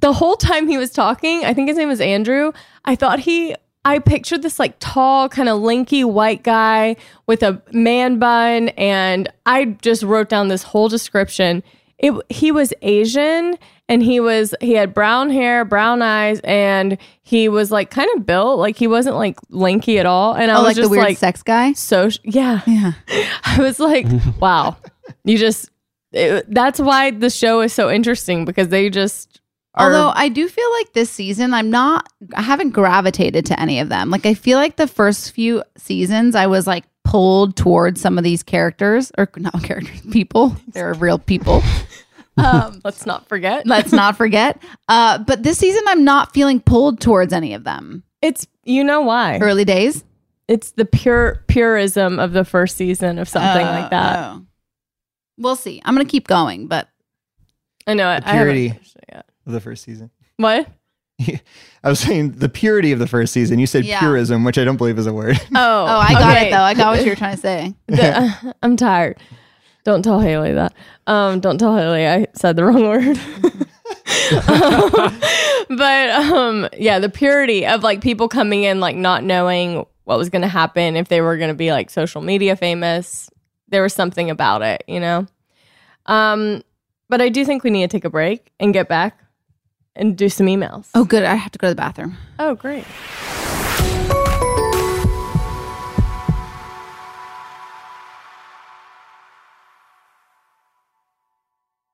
D: the whole time he was talking, I think his name was Andrew, I thought he I pictured this like tall, kind of lanky white guy with a man bun and I just wrote down this whole description. It he was Asian and he was he had brown hair, brown eyes, and he was like kind of built, like he wasn't like lanky at all. And I
A: oh,
D: was
A: like
D: just
A: the weird
D: like
A: sex guy.
D: so yeah.
A: Yeah.
D: I was like, wow, you just it- that's why the show is so interesting because they just are
A: Although I do feel like this season, I'm not. I haven't gravitated to any of them. Like I feel like the first few seasons, I was like pulled towards some of these characters or not characters, people. They're real people. Um,
D: let's not forget.
A: let's not forget. Uh, but this season, I'm not feeling pulled towards any of them.
D: It's you know why
A: Early days,
D: it's the pure purism of the first season of something
A: Uh,
D: like that.
A: oh. We'll see. I'm gonna keep going, but
D: I know I,
F: The
D: I haven't
F: purity.
D: finished it yet.
F: Of the first season.
D: What?
F: I was saying the purity of the first season. You said
A: Yeah.
F: purism, which I don't believe is a word.
D: Oh,
A: oh, I got
D: okay.
A: it though. I got what you were trying to say.
D: The- I'm tired. Don't tell Hayley that. Um, don't tell Hayley I said the wrong word. but um, yeah, the purity of like people coming in like not knowing what was going to happen if they were going to be like social media famous. There was something about it, you know. Um, but I do think we need to take a break and get back and do some emails.
A: Oh, good. I have to go to the bathroom.
D: oh great.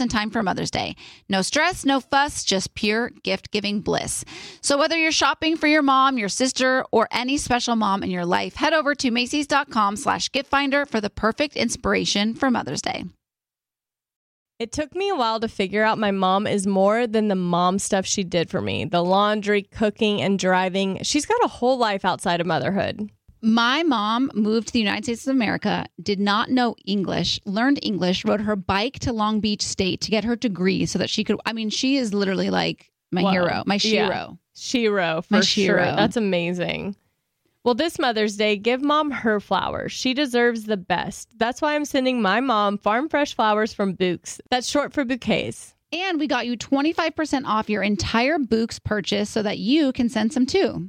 A: in time for Mother's Day. No stress, no fuss, just pure gift giving bliss. So, whether you're shopping for your mom, your sister, or any special mom in your life, head over to Macy's.com slash gift finder for the perfect inspiration for Mother's Day.
D: It took me a while to figure out my mom is more than the mom stuff she did for me the laundry, cooking, and driving. She's got a whole life outside of motherhood.
A: My mom moved to the United States of America, did not know English, learned English, rode her bike to Long Beach State to get her degree so that she could. I mean, she is literally like my
D: Wow.
A: hero, my
D: Yeah. Shiro, for
A: My
D: sure.
A: Shiro.
D: That's amazing. Well, this Mother's Day, give mom her flowers. She deserves the best. That's why I'm sending my mom farm fresh flowers from Bouqs. That's short for bouquets.
A: And we got you 25% off your entire Bouqs purchase so that you can send some too.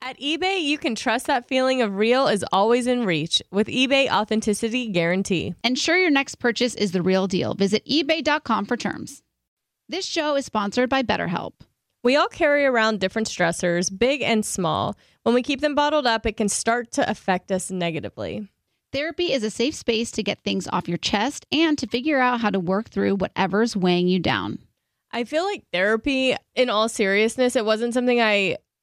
D: At eBay, you can trust that feeling of real is always in reach with eBay Authenticity Guarantee.
A: Ensure your next purchase is the real deal. Visit eBay.com for terms. This show is sponsored by BetterHelp.
D: We all carry around different stressors, big and small. When we keep them bottled up, it can start to affect us negatively.
A: Therapy is a safe space to get things off your chest and to figure out how to work through whatever's weighing you down.
D: I feel like therapy, in all seriousness, it wasn't something I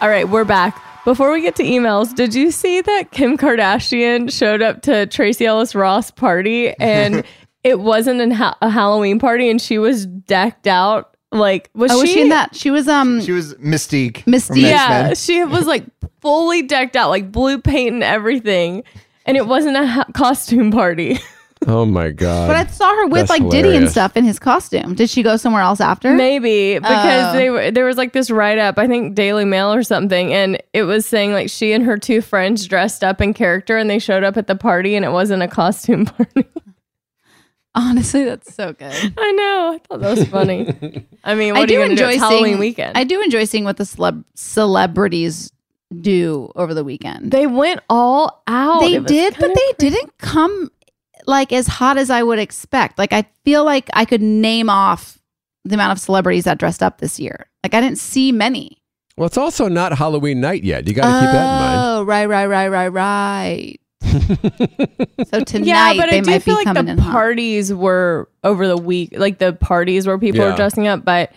D: All right, we're back. Before we get to emails, did you see that Kim Kardashian showed up to Tracee Ellis Ross party and it wasn't an ha- a Halloween party and she was decked out like was
A: oh,
D: she,
A: was she in that? She was um
F: She was Mystique.
A: Mystique.
D: Yeah, she was like fully decked out, like blue paint and everything, and it wasn't a ha- costume party.
E: Oh my god!
A: But I saw her with
E: That's
A: like Diddy and stuff in his costume. Did she go somewhere else after?
D: Maybe because
A: Oh.
D: they were there was like this write up, I think Daily Mail or something, and it was saying like she and her two friends dressed up in character and they showed up at the party and it wasn't a costume party.
A: Honestly, that's so good.
D: I know. I thought that was funny. I mean, what
A: I
D: are you
A: do
D: going do?
A: enjoy
D: It's Halloween
A: seeing,
D: weekend.
A: I do enjoy seeing what the celeb- celebrities do over the weekend.
D: they went all out.
A: They
D: It
A: did, but
D: kinda
A: they didn't come like as hot as I would expect. Like I feel like I could name off the amount of celebrities that dressed up this year. Like I didn't see many.
E: Well, it's also not Halloween night yet. You got to keep that in mind.
A: Oh, right, right, right, right, right. so tonight
D: yeah, but
A: they
D: I do feel like the
A: in hot.
D: parties were over the week, like the parties where people
E: Yeah.
D: were dressing up. But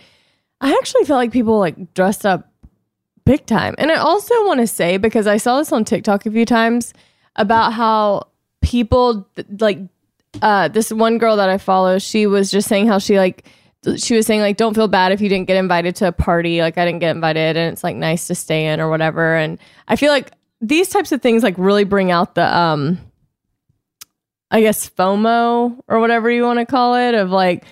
D: I actually felt like people like dressed up big time. And I also want to say because I saw this on TikTok a few times about how people like uh this one girl that I follow, she was just saying how she like she was saying like don't feel bad if you didn't get invited to a party. Like i didn't get invited and it's like nice to stay in or whatever. And i feel like these types of things like really bring out the um i guess fomo or whatever you want to call it of like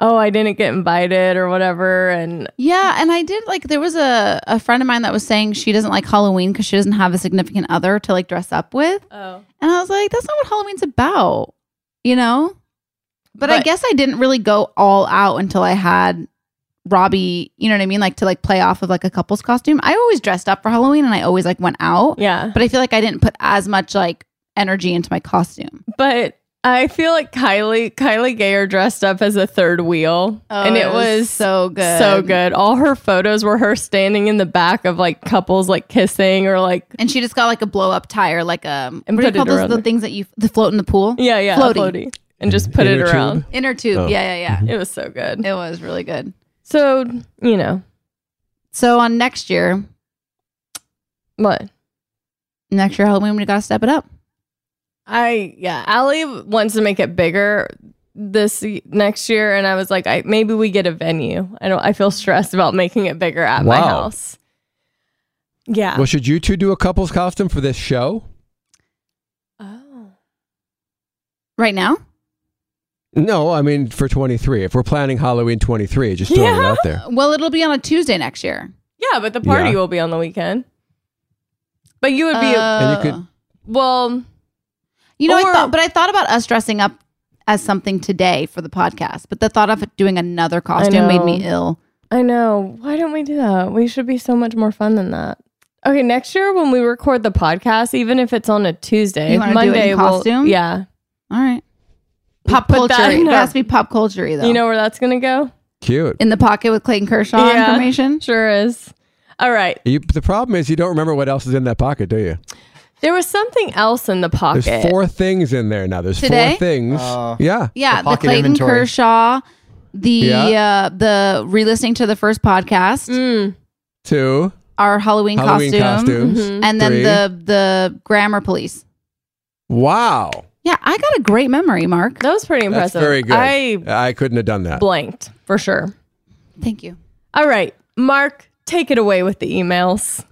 D: oh i didn't get invited or whatever and
A: Yeah, and I did like there was a, a friend of mine that was saying she doesn't like Halloween because she doesn't have a significant other to like dress up with.
D: oh
A: And I was like, that's not what Halloween's about, you know? But, I guess I didn't really go all out until I had Roby, you know what I mean? Like to like play off of like a couple's costume. I always dressed up for Halloween and I always like went out.
D: yeah
A: But I feel like I didn't put as much like energy into my costume.
D: but i feel like kylie kylie gayer dressed up as a third wheel and it, was
A: so good.
D: so good all her photos were her standing in the back of like couples like kissing or like
A: And she just got like a blow up tire, like um,
D: And
A: what do you
D: put
A: call
D: it
A: those?
D: around
A: The
D: the-
A: things that you the float in the pool.
D: yeah yeah
A: Floaty.
D: floaty, and just put it
E: Inner tube?
D: around
A: Inner tube.
E: Oh.
A: Yeah, yeah, yeah.
D: it was so good
A: It was really good.
D: so you know
A: So on next year,
D: what
A: next year Halloween, we got to step it up.
D: I yeah, Allie wants to make it bigger this next year, and I was like, I maybe we get a venue. I don't. I feel stressed about making it bigger at my house. Yeah.
E: Well, should you two do a couple's costume for this show?
D: oh.
A: Right now,
E: No, I mean for 23. If we're planning Halloween 23, just throwing it out there.
A: well, it'll be on a Tuesday next year.
D: Yeah, but the party
E: Yeah.
D: will be on the weekend. But you would be
E: And you
A: Uh,
E: could-
D: well.
A: You know, I thought, but I thought about us dressing up as something today for the podcast. But the thought of doing another costume made me ill.
D: I know. Why don't we do that? We should be so much more fun than that. Okay, next year when we record the podcast, even if it's on a Tuesday,
A: You wanna do it in
D: Monday, we'll-
A: costume?
D: yeah.
A: All right, pop
D: Put that
A: culture.
D: in
A: It has to be pop culture though.
D: You know where that's gonna go?
E: Cute.
A: in the pocket with Clayton Kershaw
D: Yeah.
A: information.
D: Sure is. All right.
E: You, the problem is you don't remember what else is in that pocket, do you?
D: There was something else in the pocket.
E: There's four things in there now. There's
A: Today?
E: four things.
F: Oh.
E: yeah.
A: Yeah,
F: The
A: the, Clayton
F: inventory.
A: Kershaw, the
E: Yeah.
A: uh, the re-listening to the first podcast,
D: Mm.
E: Two.
A: our Halloween,
E: Halloween
A: costume,
E: costumes.
D: Mhm.
A: and then
E: Three.
A: the the grammar police.
E: Wow.
A: Yeah, I got a great memory, Mark.
D: That was pretty
E: That's
D: impressive.
E: very good.
D: I
E: I couldn't have done that.
D: blanked for sure.
A: Thank you.
D: All right, Mark, take it away with the emails.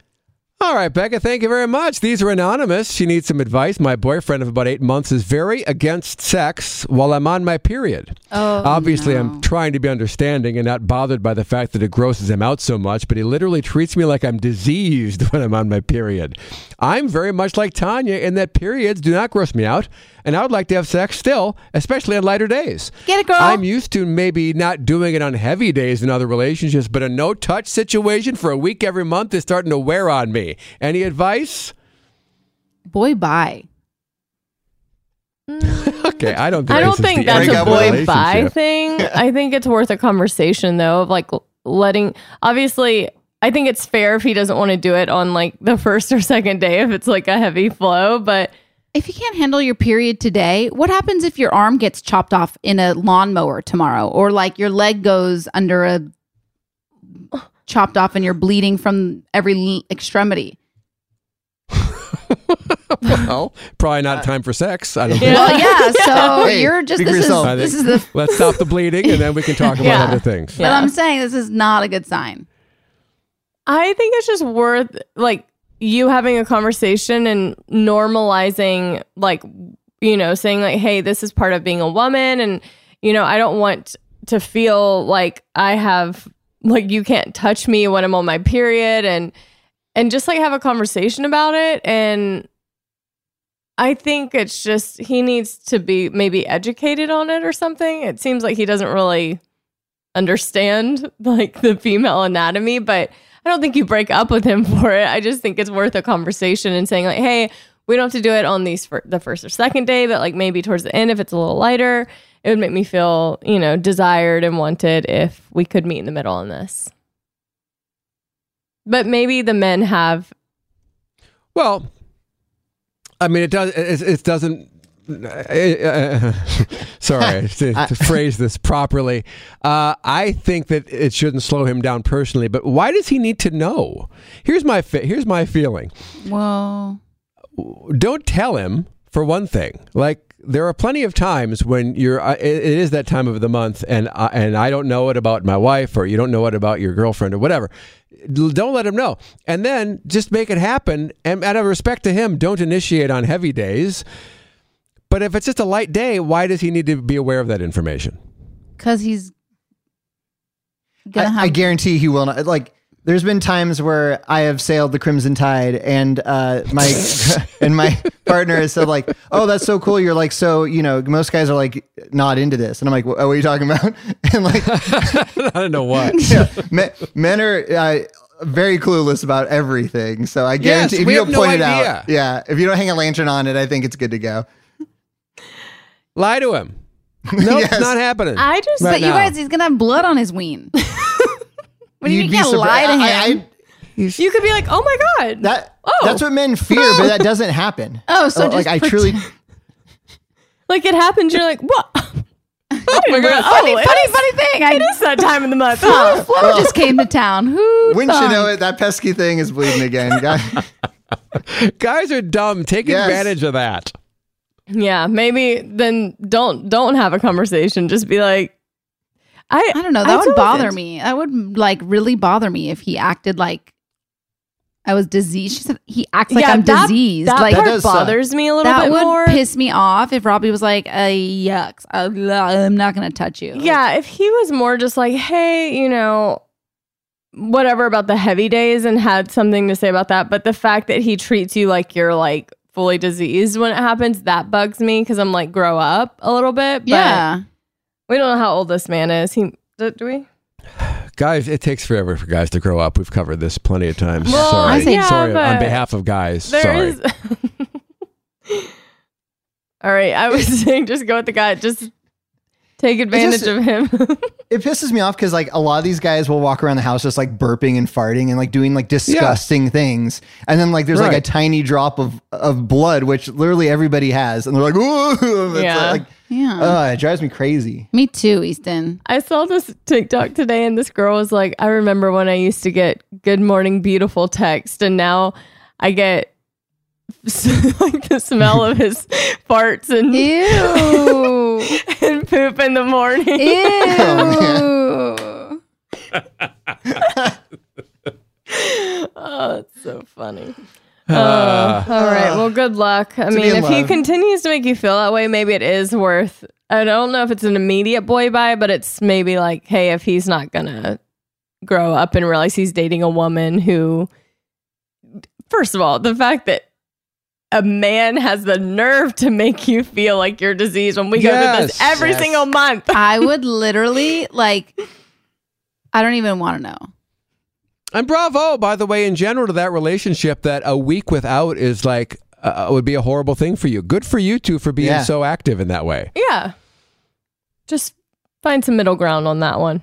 E: All right, Becca, thank you very much. These are anonymous. She needs some advice. My boyfriend of about eight months is very against sex while I'm on my period.
A: Oh,
E: Obviously,
A: no.
E: I'm trying to be understanding and not bothered by the fact that it grosses him out so much, but he literally treats me like I'm diseased when I'm on my period. I'm very much like Tanya in that periods do not gross me out, and I would like to have sex still, especially on lighter days.
A: Get it, girl.
E: I'm used to maybe not doing it on heavy days in other relationships, but a no touch situation for a week every month is starting to wear on me. Any advice?
A: Boy, bye.
E: Okay, I don't think
D: I don't think that's a boy bye thing. I think it's worth a conversation though of like letting obviously I think it's fair if he doesn't want to do it on like the first or second day if it's like a heavy flow, but
A: If you can't handle your period today, what happens if your arm gets chopped off in a lawnmower tomorrow, or like your leg goes under a chopped off and you're bleeding from every l- extremity?
E: well, probably not time for sex. I don't think.
A: Well, yeah. So
F: Hey,
A: you're just
F: speak for
A: this is this is the.
E: Let's stop the bleeding and then we can talk about
D: Yeah.
E: other things.
A: But I'm saying this is not a good sign.
D: I think it's just worth like you having a conversation and normalizing like you know saying like hey this is part of being a woman and you know I don't want to feel like I have like you can't touch me when I'm on my period and and just like have a conversation about it and I think it's just he needs to be maybe educated on it or something. It seems like he doesn't really understand like the female anatomy, but I don't think you break up with him for it. I just think it's worth a conversation and saying like, "Hey, we don't have to do it on these for the first or second day, but like maybe towards the end if it's a little lighter." it would make me feel, you know, desired and wanted if we could meet in the middle on this. But maybe the men have
E: Well, I mean, it does. It, it doesn't. Uh, sorry to, to phrase this properly. Uh, I think that it shouldn't slow him down personally. But why does he need to know? Here's my fe- here's my feeling.
A: Well,
E: Don't tell him for one thing. Like there are plenty of times when you're. Uh, it, it is that time of the month, and uh, and I don't know it about my wife, or you don't know it about your girlfriend, or whatever. Don't let him know, and then just make it happen. And out of respect to him, don't initiate on heavy days. But if it's just a light day, why does he need to be aware of that information?
A: because he's gonna
F: I,
A: have.
F: I guarantee he will not. Like, there's been times where I have sailed the Crimson Tide, and uh, my and my partner has said like, "Oh, that's so cool." You're like, so you know, most guys are like not into this, and I'm like, "What what are you talking about?" And like,
E: I don't know what.
F: yeah, men, men are uh, very clueless about everything. So I guarantee if you don't
E: no
F: point it out, yeah, if you don't hang a lantern on it, I think it's good to go.
E: Lie to him. No,
F: Yes.
E: it's not happening.
D: I just
E: Right
A: but you
E: now.
A: guys, he's gonna have blood on his ween. what do you,
F: You'd
A: you can't
F: surpri-
A: lie to him?
F: I- I-
D: you could be like, "Oh my god."
F: that
D: Oh.
F: that's what men fear, but that doesn't happen.
A: Oh, so
F: like
A: just
F: I truly.
D: like it happens, you're like, "What?" oh my god.
A: funny,
D: oh,
A: funny,
D: is-
A: funny thing. I
D: It is that time of the month.
A: Flo,
D: Huh?
A: Flo oh. just came to town. Who?
F: Wouldn't you know it? That pesky thing is bleeding again. guys.
E: Guys are dumb. Take
F: Yes.
E: advantage of that.
D: Yeah, maybe then don't don't have a conversation. Just be like, I
A: I don't know.
D: I
A: That would bother
D: it.
A: me. That would like really bother me if he acted like I was diseased. She said he acts like
D: yeah,
A: I'm
D: that,
A: diseased.
D: That
A: like
D: part
F: does suck.
D: bothers me a little bit
A: that
D: bit
A: would
D: more.
A: piss me off if Roby was like, uh, "Yucks, uh, I'm not gonna touch you."
D: Yeah, if he was more just like, hey, you know, whatever about the heavy days and had something to say about that, but the fact that he treats you like you're like fully diseased when it happens, that bugs me because I'm like, grow up a little bit. But
A: yeah.
D: we don't know how old this man is. He do, do we?
E: Guys, it takes forever for guys to grow up. We've covered this plenty of times.
D: Well,
E: sorry.
A: I say-
D: yeah,
E: sorry on behalf of guys.
D: There
E: sorry.
D: is. All right, I was saying just go with the guy. Just take advantage
F: just-
D: of him.
F: It pisses me off because like a lot of these guys will walk around the house just like burping and farting and like doing like disgusting things, and then like there's like a tiny drop of of blood, which literally everybody has, and they're like, "Ooh," It's
D: Yeah.
F: like,
A: Yeah.
F: uh, it drives me crazy.
A: me too, Easton.
D: I saw this TikTok today, and this girl was like, I remember when I used to get good morning, beautiful text, and now I get like the smell of his farts and,
A: Ew.
D: and poop in the morning.
A: Ew.
D: Oh, that's so funny. Uh, all right. Well, good luck. I
F: be
D: mean,
F: in
D: if he
F: love.
D: continues to make you feel that way, maybe it is worth. I don't know if it's an immediate boy bye, but it's maybe like, hey, if he's not gonna grow up and realize he's dating a woman who, first of all, the fact that a man has the nerve to make you feel like you're diseased when we go through this
E: Yes.
D: every
F: Yes.
D: single month.
A: I would literally like. I don't even want to know.
E: And bravo, by the way, in general to that relationship, that a week without is like uh, would be a horrible thing for you. Good for you two for being
F: Yeah.
E: so active in that way.
D: Yeah. Just find some middle ground on that one.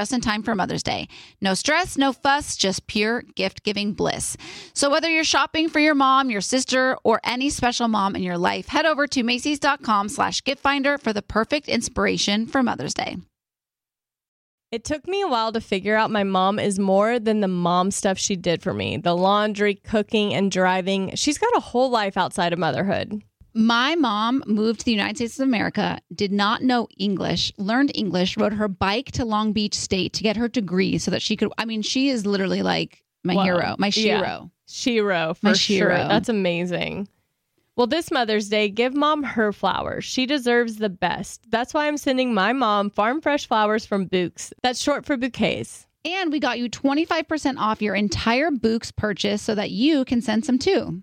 A: just in time for Mother's Day. No stress, no fuss, just pure gift giving bliss. So, whether you're shopping for your mom, your sister, or any special mom in your life, head over to Macy's.com slash gift finder for the perfect inspiration for Mother's Day.
D: It took me a while to figure out my mom is more than the mom stuff she did for me the laundry, cooking, and driving. She's got a whole life outside of motherhood.
A: My mom moved to the United States of America, did not know English, learned English, rode her bike to Long Beach State to get her degree so that she could. I mean, she is literally like my hero, my
D: Yeah.
A: shiro.
D: Shiro, for
A: My
D: sure.
A: Shiro.
D: That's amazing. Well, this Mother's Day, give mom her flowers. She deserves the best. That's why I'm sending my mom farm fresh flowers from Bouqs. That's short for bouquets.
A: And we got you 25% off your entire Bouqs purchase so that you can send some too.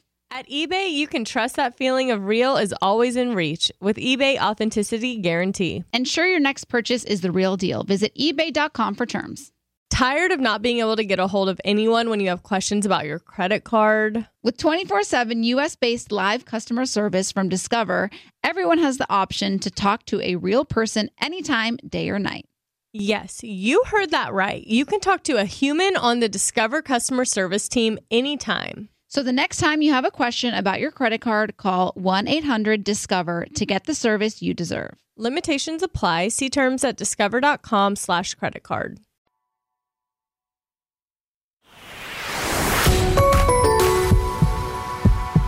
D: At eBay, you can trust that feeling of real is always in reach with eBay Authenticity Guarantee.
A: Ensure your next purchase is the real deal. Visit eBay.com for terms.
D: Tired of not being able to get a hold of anyone when you have questions about your credit card?
A: With 24 7 US based live customer service from Discover, everyone has the option to talk to a real person anytime, day or night.
D: Yes, you heard that right. You can talk to a human on the Discover customer service team anytime.
A: So the next time you have a question about your credit card, call 1 800 Discover to get the service you deserve.
D: Limitations apply. See terms at discover.com slash credit card.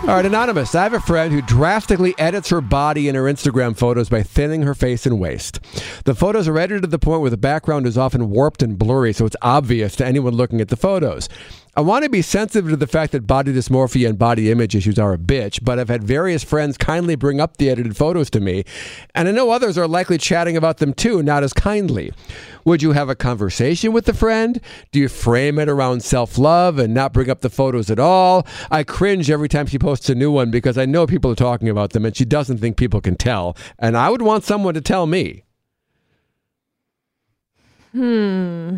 E: All right, Anonymous. I have a friend who drastically edits her body in her Instagram photos by thinning her face and waist. The photos are edited to the point where the background is often warped and blurry, so it's obvious to anyone looking at the photos. I want to be sensitive to the fact that body dysmorphia and body image issues are a bitch, but I've had various friends kindly bring up the edited photos to me, and I know others are likely chatting about them too, not as kindly. Would you have a conversation with the friend? Do you frame it around self love and not bring up the photos at all? I cringe every time she posts a new one because I know people are talking about them and she doesn't think people can tell, and I would want someone to tell me.
D: Hmm.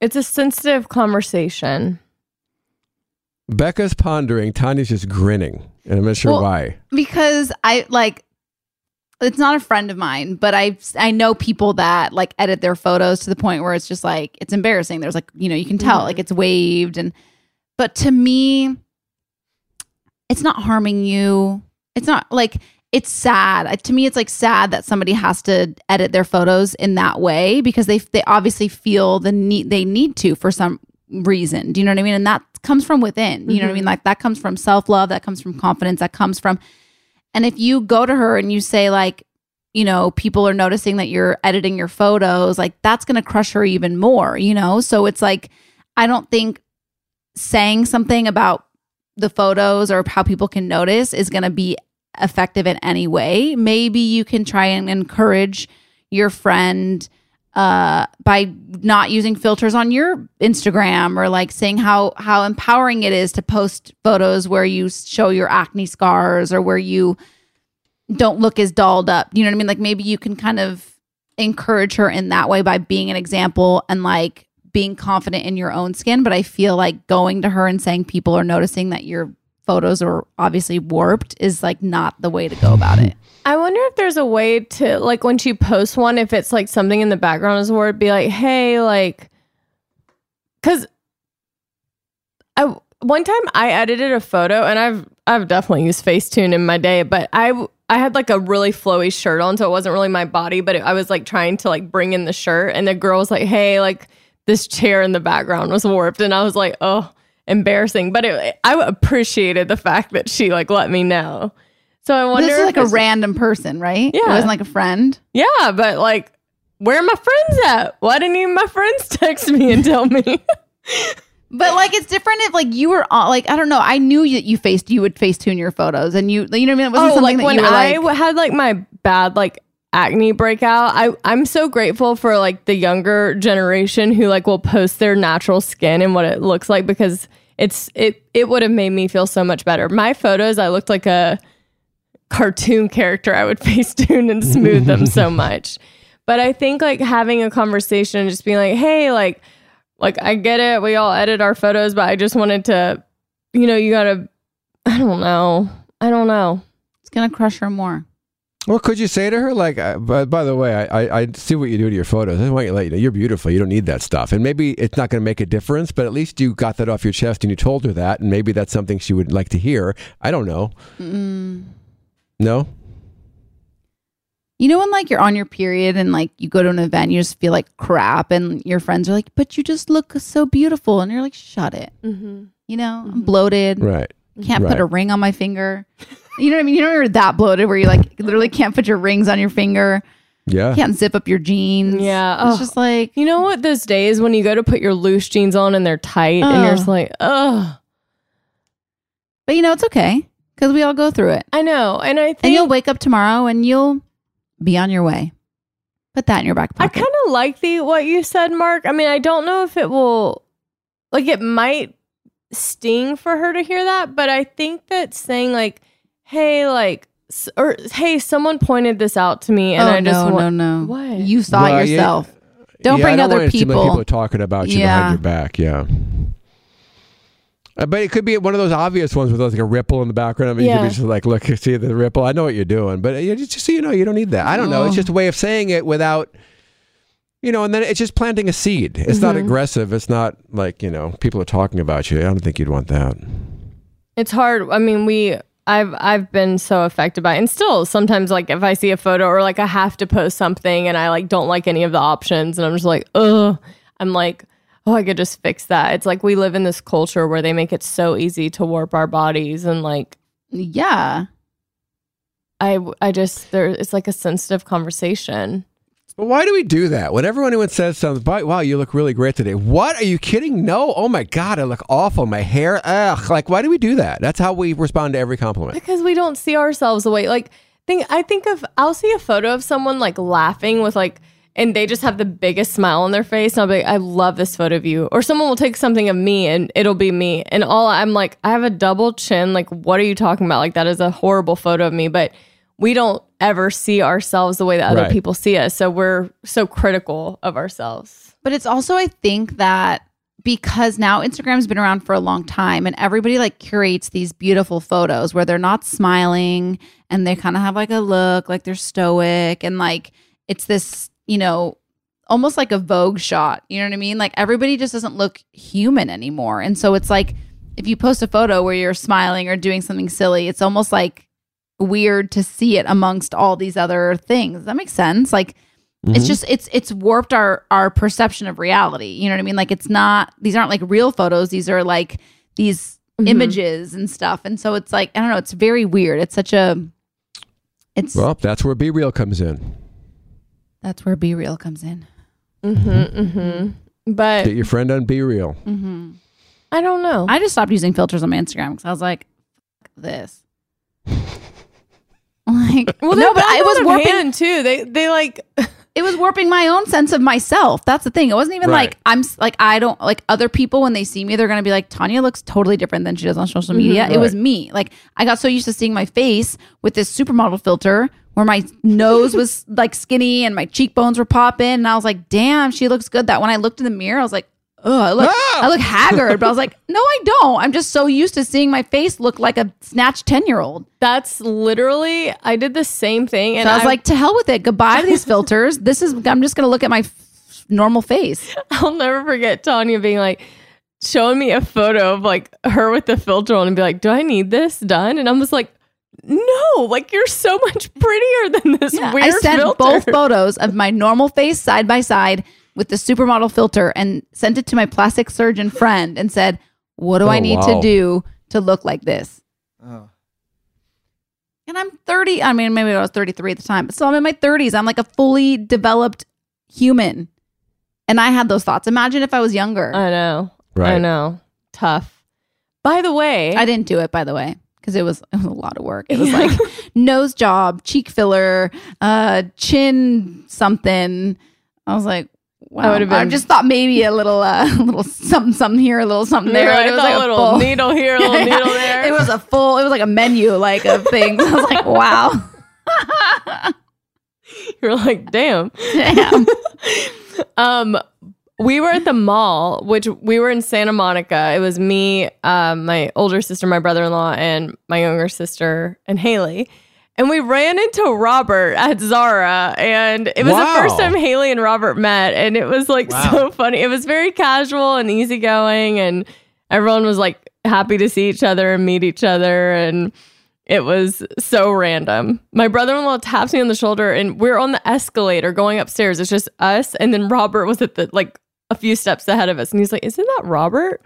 D: It's a sensitive conversation.
E: Becca's pondering, Tanya's just grinning, and I'm not sure
A: Well,
E: why.
A: because I like it's not a friend of mine, but I I know people that like edit their photos to the point where it's just like it's embarrassing. There's like, you know, you can tell mm-hmm. like it's waved and but to me it's not harming you. It's not like it's sad. Uh, To me it's like sad that somebody has to edit their photos in that way because they they obviously feel the need they need to for some reason. Do you know what I mean? And that comes from within. You know what I mean? Like that comes from self-love, that comes from confidence, that comes from and if you go to her and you say, like, you know, people are noticing that you're editing your photos, like that's going to crush her even more, you know? So it's like, I don't think saying something about the photos or how people can notice is going to be effective in any way. Maybe you can try and encourage your friend uh by not using filters on your Instagram or like saying how how empowering it is to post photos where you show your acne scars or where you don't look as dolled up. You know what I mean? Like maybe you can kind of encourage her in that way by being an example and like being confident in your own skin, but I feel like going to her and saying people are noticing that your photos are obviously warped is like not the way to go about it.
D: I wonder if there's a way to like when she posts one, if it's like something in the background is it'd be like, hey, like, because I one time I edited a photo and I've I've definitely used Facetune in my day, but I I had like a really flowy shirt on, so it wasn't really my body, but it, I was like trying to like bring in the shirt, and the girl was like, hey, like this chair in the background was warped, and I was like, oh, embarrassing, but it, I appreciated the fact that she like let me know. So I wonder
A: this is
D: if
A: like a random person, right?
D: Yeah.
A: It wasn't like a friend.
D: Yeah, but like, where are my friends at? Why didn't even my friends text me and tell me?
A: But like it's different if like you were on like I don't know I knew that you faced you would face tune your photos and you you know what I mean it wasn't
D: oh,
A: something
D: like
A: that
D: when
A: you were
D: I
A: like
D: had like my bad like acne breakout, I I'm so grateful for like the younger generation who like will post their natural skin and what it looks like because it's it it would have made me feel so much better. My photos, I looked like a cartoon character. I would face tune and smooth them so much. But I think like having a conversation and just being like, hey, like like I get it, we all edit our photos, but I just wanted to, you know, you gotta I don't know. I don't know.
A: it's gonna crush her more.
E: Well, could you say to her, like, uh, by, by the way, I, I, I see what you do to your photos. I want you to let you know you're beautiful. You don't need that stuff. And maybe it's not going to make a difference, but at least you got that off your chest and you told her that. And maybe that's something she would like to hear. I don't know. No?
A: You know when like you're on your period and like you go to an event, you just feel like crap, and your friends are like, "But you just look so beautiful," and you're like, "Shut it."
D: Mm-hmm.
A: You know, I'm bloated.
E: Right.
A: Can't
E: Right.
A: put a ring on my finger. You know what I mean? You know you're that bloated where you like literally can't put your rings on your finger.
E: Yeah.
A: Can't zip up your jeans.
D: Yeah.
A: it's
D: Oh.
A: just like
D: You know what? Those days when you go to put your loose jeans on and they're tight, and you're just like, oh,
A: But you know it's okay because we all go through it,
D: I know. And I
A: and you'll wake up tomorrow and you'll be on your way. Put that in your back pocket.
D: I kind of like the what you said, Mark. I mean, I don't know if it will, like, it might sting for her to hear that, but I think that saying like, "Hey, like," s- or "Hey, someone pointed this out to me," and
A: oh
D: I just
A: no,
D: want,
A: no, no.
D: What?
A: You saw
E: Well,
A: it
E: yeah,
A: yourself. Don't
E: Yeah, I
A: bring other
E: want it to seem like
A: people.
E: people talking about you
A: Yeah.
E: behind your back. Yeah. Uh, But it could be one of those obvious ones with like a ripple in the background. I mean, you could
D: Yeah.
E: be just like, look, see the ripple. I know what you're doing, but uh, just, just so you know, you don't need that. I don't know. It's
A: Oh.
E: just a way of saying it without, you know, and then it's just planting a seed. It's not
D: Mhm.
E: aggressive. It's not like you know people are talking about you. I don't think you'd want that.
D: It's hard. I mean, we I've I've been so affected by it. and still sometimes like if I see a photo or like I have to post something and I like don't like any of the options and I'm just like, ugh. I'm like, oh, I could just fix that. It's like we live in this culture where they make it so easy to warp our bodies and like
A: yeah.
D: I I just there it's like a sensitive conversation.
E: But why do we do that? Whenever anyone says something, wow, you look really great today. What? Are you kidding? No. Oh my God, I look awful. My hair, ugh. Like, why do we do that? That's how we respond to every compliment.
D: because we don't see ourselves the way like think I think of I'll see a photo of someone like laughing with like and they just have the biggest smile on their face and I'll be like, I love this photo of you. Or someone will take something of me and it'll be me. And all I'm like, I have a double chin. Like, what are you talking about? Like that is a horrible photo of me. But we don't ever see ourselves the way that other
E: Right.
D: people see us. So we're so critical of ourselves.
A: But it's also, I think that because now Instagram's been around for a long time and everybody like curates these beautiful photos where they're not smiling and they kind of have like a look like they're stoic and like it's this, you know, almost like a Vogue shot. You know what I mean? Like everybody just doesn't look human anymore. And so it's like if you post a photo where you're smiling or doing something silly, it's almost like weird to see it amongst all these other things. That makes sense? Like it's just it's it's warped our our perception of reality. You know what I mean? Like it's not these aren't like real photos. These are like these images and stuff. And so it's like I don't know, it's very weird. It's such a it's
E: Well, that's where BeReal comes in.
A: that's where BeReal comes in.
D: Mm-hmm. Mm-hmm. But
E: Get your friend on BeReal.
A: Mm-hmm.
D: I don't know.
A: I just stopped using filters on my Instagram because I was like, this. like
D: well,
A: no, but I was warping
D: hand too. They they like
A: it was warping my own sense of myself. That's the thing. It wasn't even
E: Right.
A: like I'm like I don't like other people when they see me, they're gonna be like Tanya looks totally different than she does on social mm-hmm. media. It was me. Like I got so used to seeing my face with this supermodel filter where my nose was like skinny and my cheekbones were popping, and I was like, damn, she looks good. That when I looked in the mirror, I was like. Oh, I look, ah! I look haggard, but I was like, no, I don't. I'm just so used to seeing my face look like a snatched 10 year old.
D: that's literally I did the same thing and
A: And I was like, to hell with it. Goodbye to these filters. This is, I'm just going to look at my f- normal face.
D: I'll never forget Tanya being like showing me a photo of like her with the filter on and be like, "Do I need this done?" And I'm just like, "No, like you're so much prettier than this
A: Yeah,
D: weird
A: I sent
D: filter."
A: both photos of my normal face side by side with the supermodel filter and sent it to my plastic surgeon friend and said, What do I
E: Oh,
A: need
E: wow.
A: to do to look like this?
F: Oh.
A: And I'm 30. I mean, maybe I was 33 at the time, but still, I'm in my 30s. I'm like a fully developed human. And I had those thoughts. Imagine if I was younger.
D: I know,
E: Right.
D: I know, tough. By the way,
A: I didn't do it, by the way, because it was it was a lot of work. It was like nose job, cheek filler, uh, chin something. I was like, wow.
D: would've
A: I just thought maybe a little, uh, little something, something here, a little something there.
D: I
A: It was like
D: a little
A: full-
D: needle here, a little
A: yeah.
D: needle there.
A: It was a full. It was like a menu, like of things. I was like, wow,
D: You're like, damn.
A: damn.
D: Um, we were at the mall, which we were in Santa Monica. It was me, um, my older sister, my brother in law, and my younger sister, and Hayley. And we ran into Robert at Zara, and it was
E: Wow.
D: the first time Hayley and Robert met, and it was like so funny. It was very casual and easygoing, and everyone was like happy to see each other and meet each other, and it was so random. My brother in law taps me on the shoulder, and we're on the escalator going upstairs. It's just us, and then Robert was at the like a few steps ahead of us, and he's like, "Isn't that Robert?"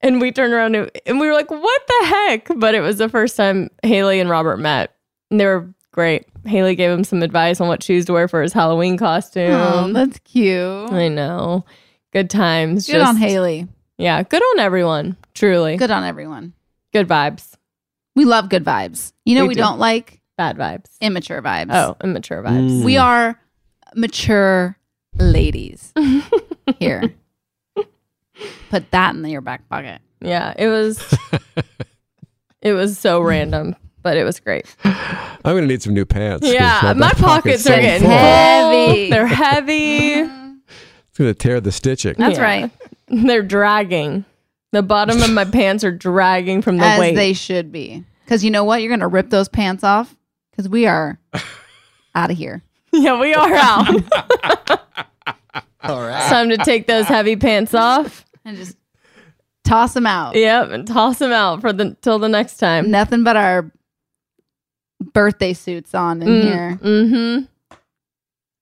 D: And we turned around and, and we were like, "What the heck?" But it was the first time Hayley and Robert met, and they were great. Hayley gave him some advice on what shoes to wear for his Halloween costume.
A: Oh, that's cute.
D: I know, good times.
A: Good on Hayley.
D: Yeah, good on everyone. Truly, good,
A: Good on everyone.
D: Good vibes.
A: We love good vibes. You know,
D: We
A: we,
D: do.
A: don't like
D: Bad vibes.
A: immature vibes.
D: Oh, immature vibes. Mm.
A: We are mature ladies here. Put that in your back pocket.
D: Yeah, it was it was so random, but it was great.
E: I'm going to need some new pants.
D: Yeah, my
E: back
D: pockets
E: so
D: are getting
E: full.
A: Heavy.
D: They're heavy.
E: It's going to tear the stitching.
A: That's
D: Yeah.
A: right.
D: They're dragging. The bottom of my pants are dragging from the
A: As
D: weight.
A: they should be. Because you know what? You're going to rip those pants off because we are out of here.
D: yeah, we are out.
F: All right.
D: It's time to take those heavy pants off.
A: And just toss them out.
D: Yep, and toss them out for the till the next time.
A: Nothing but our birthday suits on in here.
D: Mm-hmm.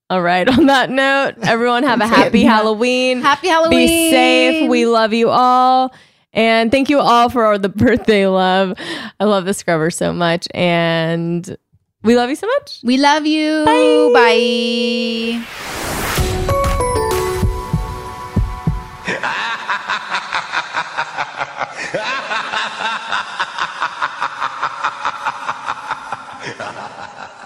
D: All right. On that note, everyone have a happy Halloween.
A: Happy Halloween.
D: Be safe. We love you all. And thank you all for all the birthday love. I love the scrubber so much. And We love you so much.
A: We love you.
D: Bye.
A: Bye. ハハハハ。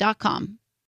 A: P.com.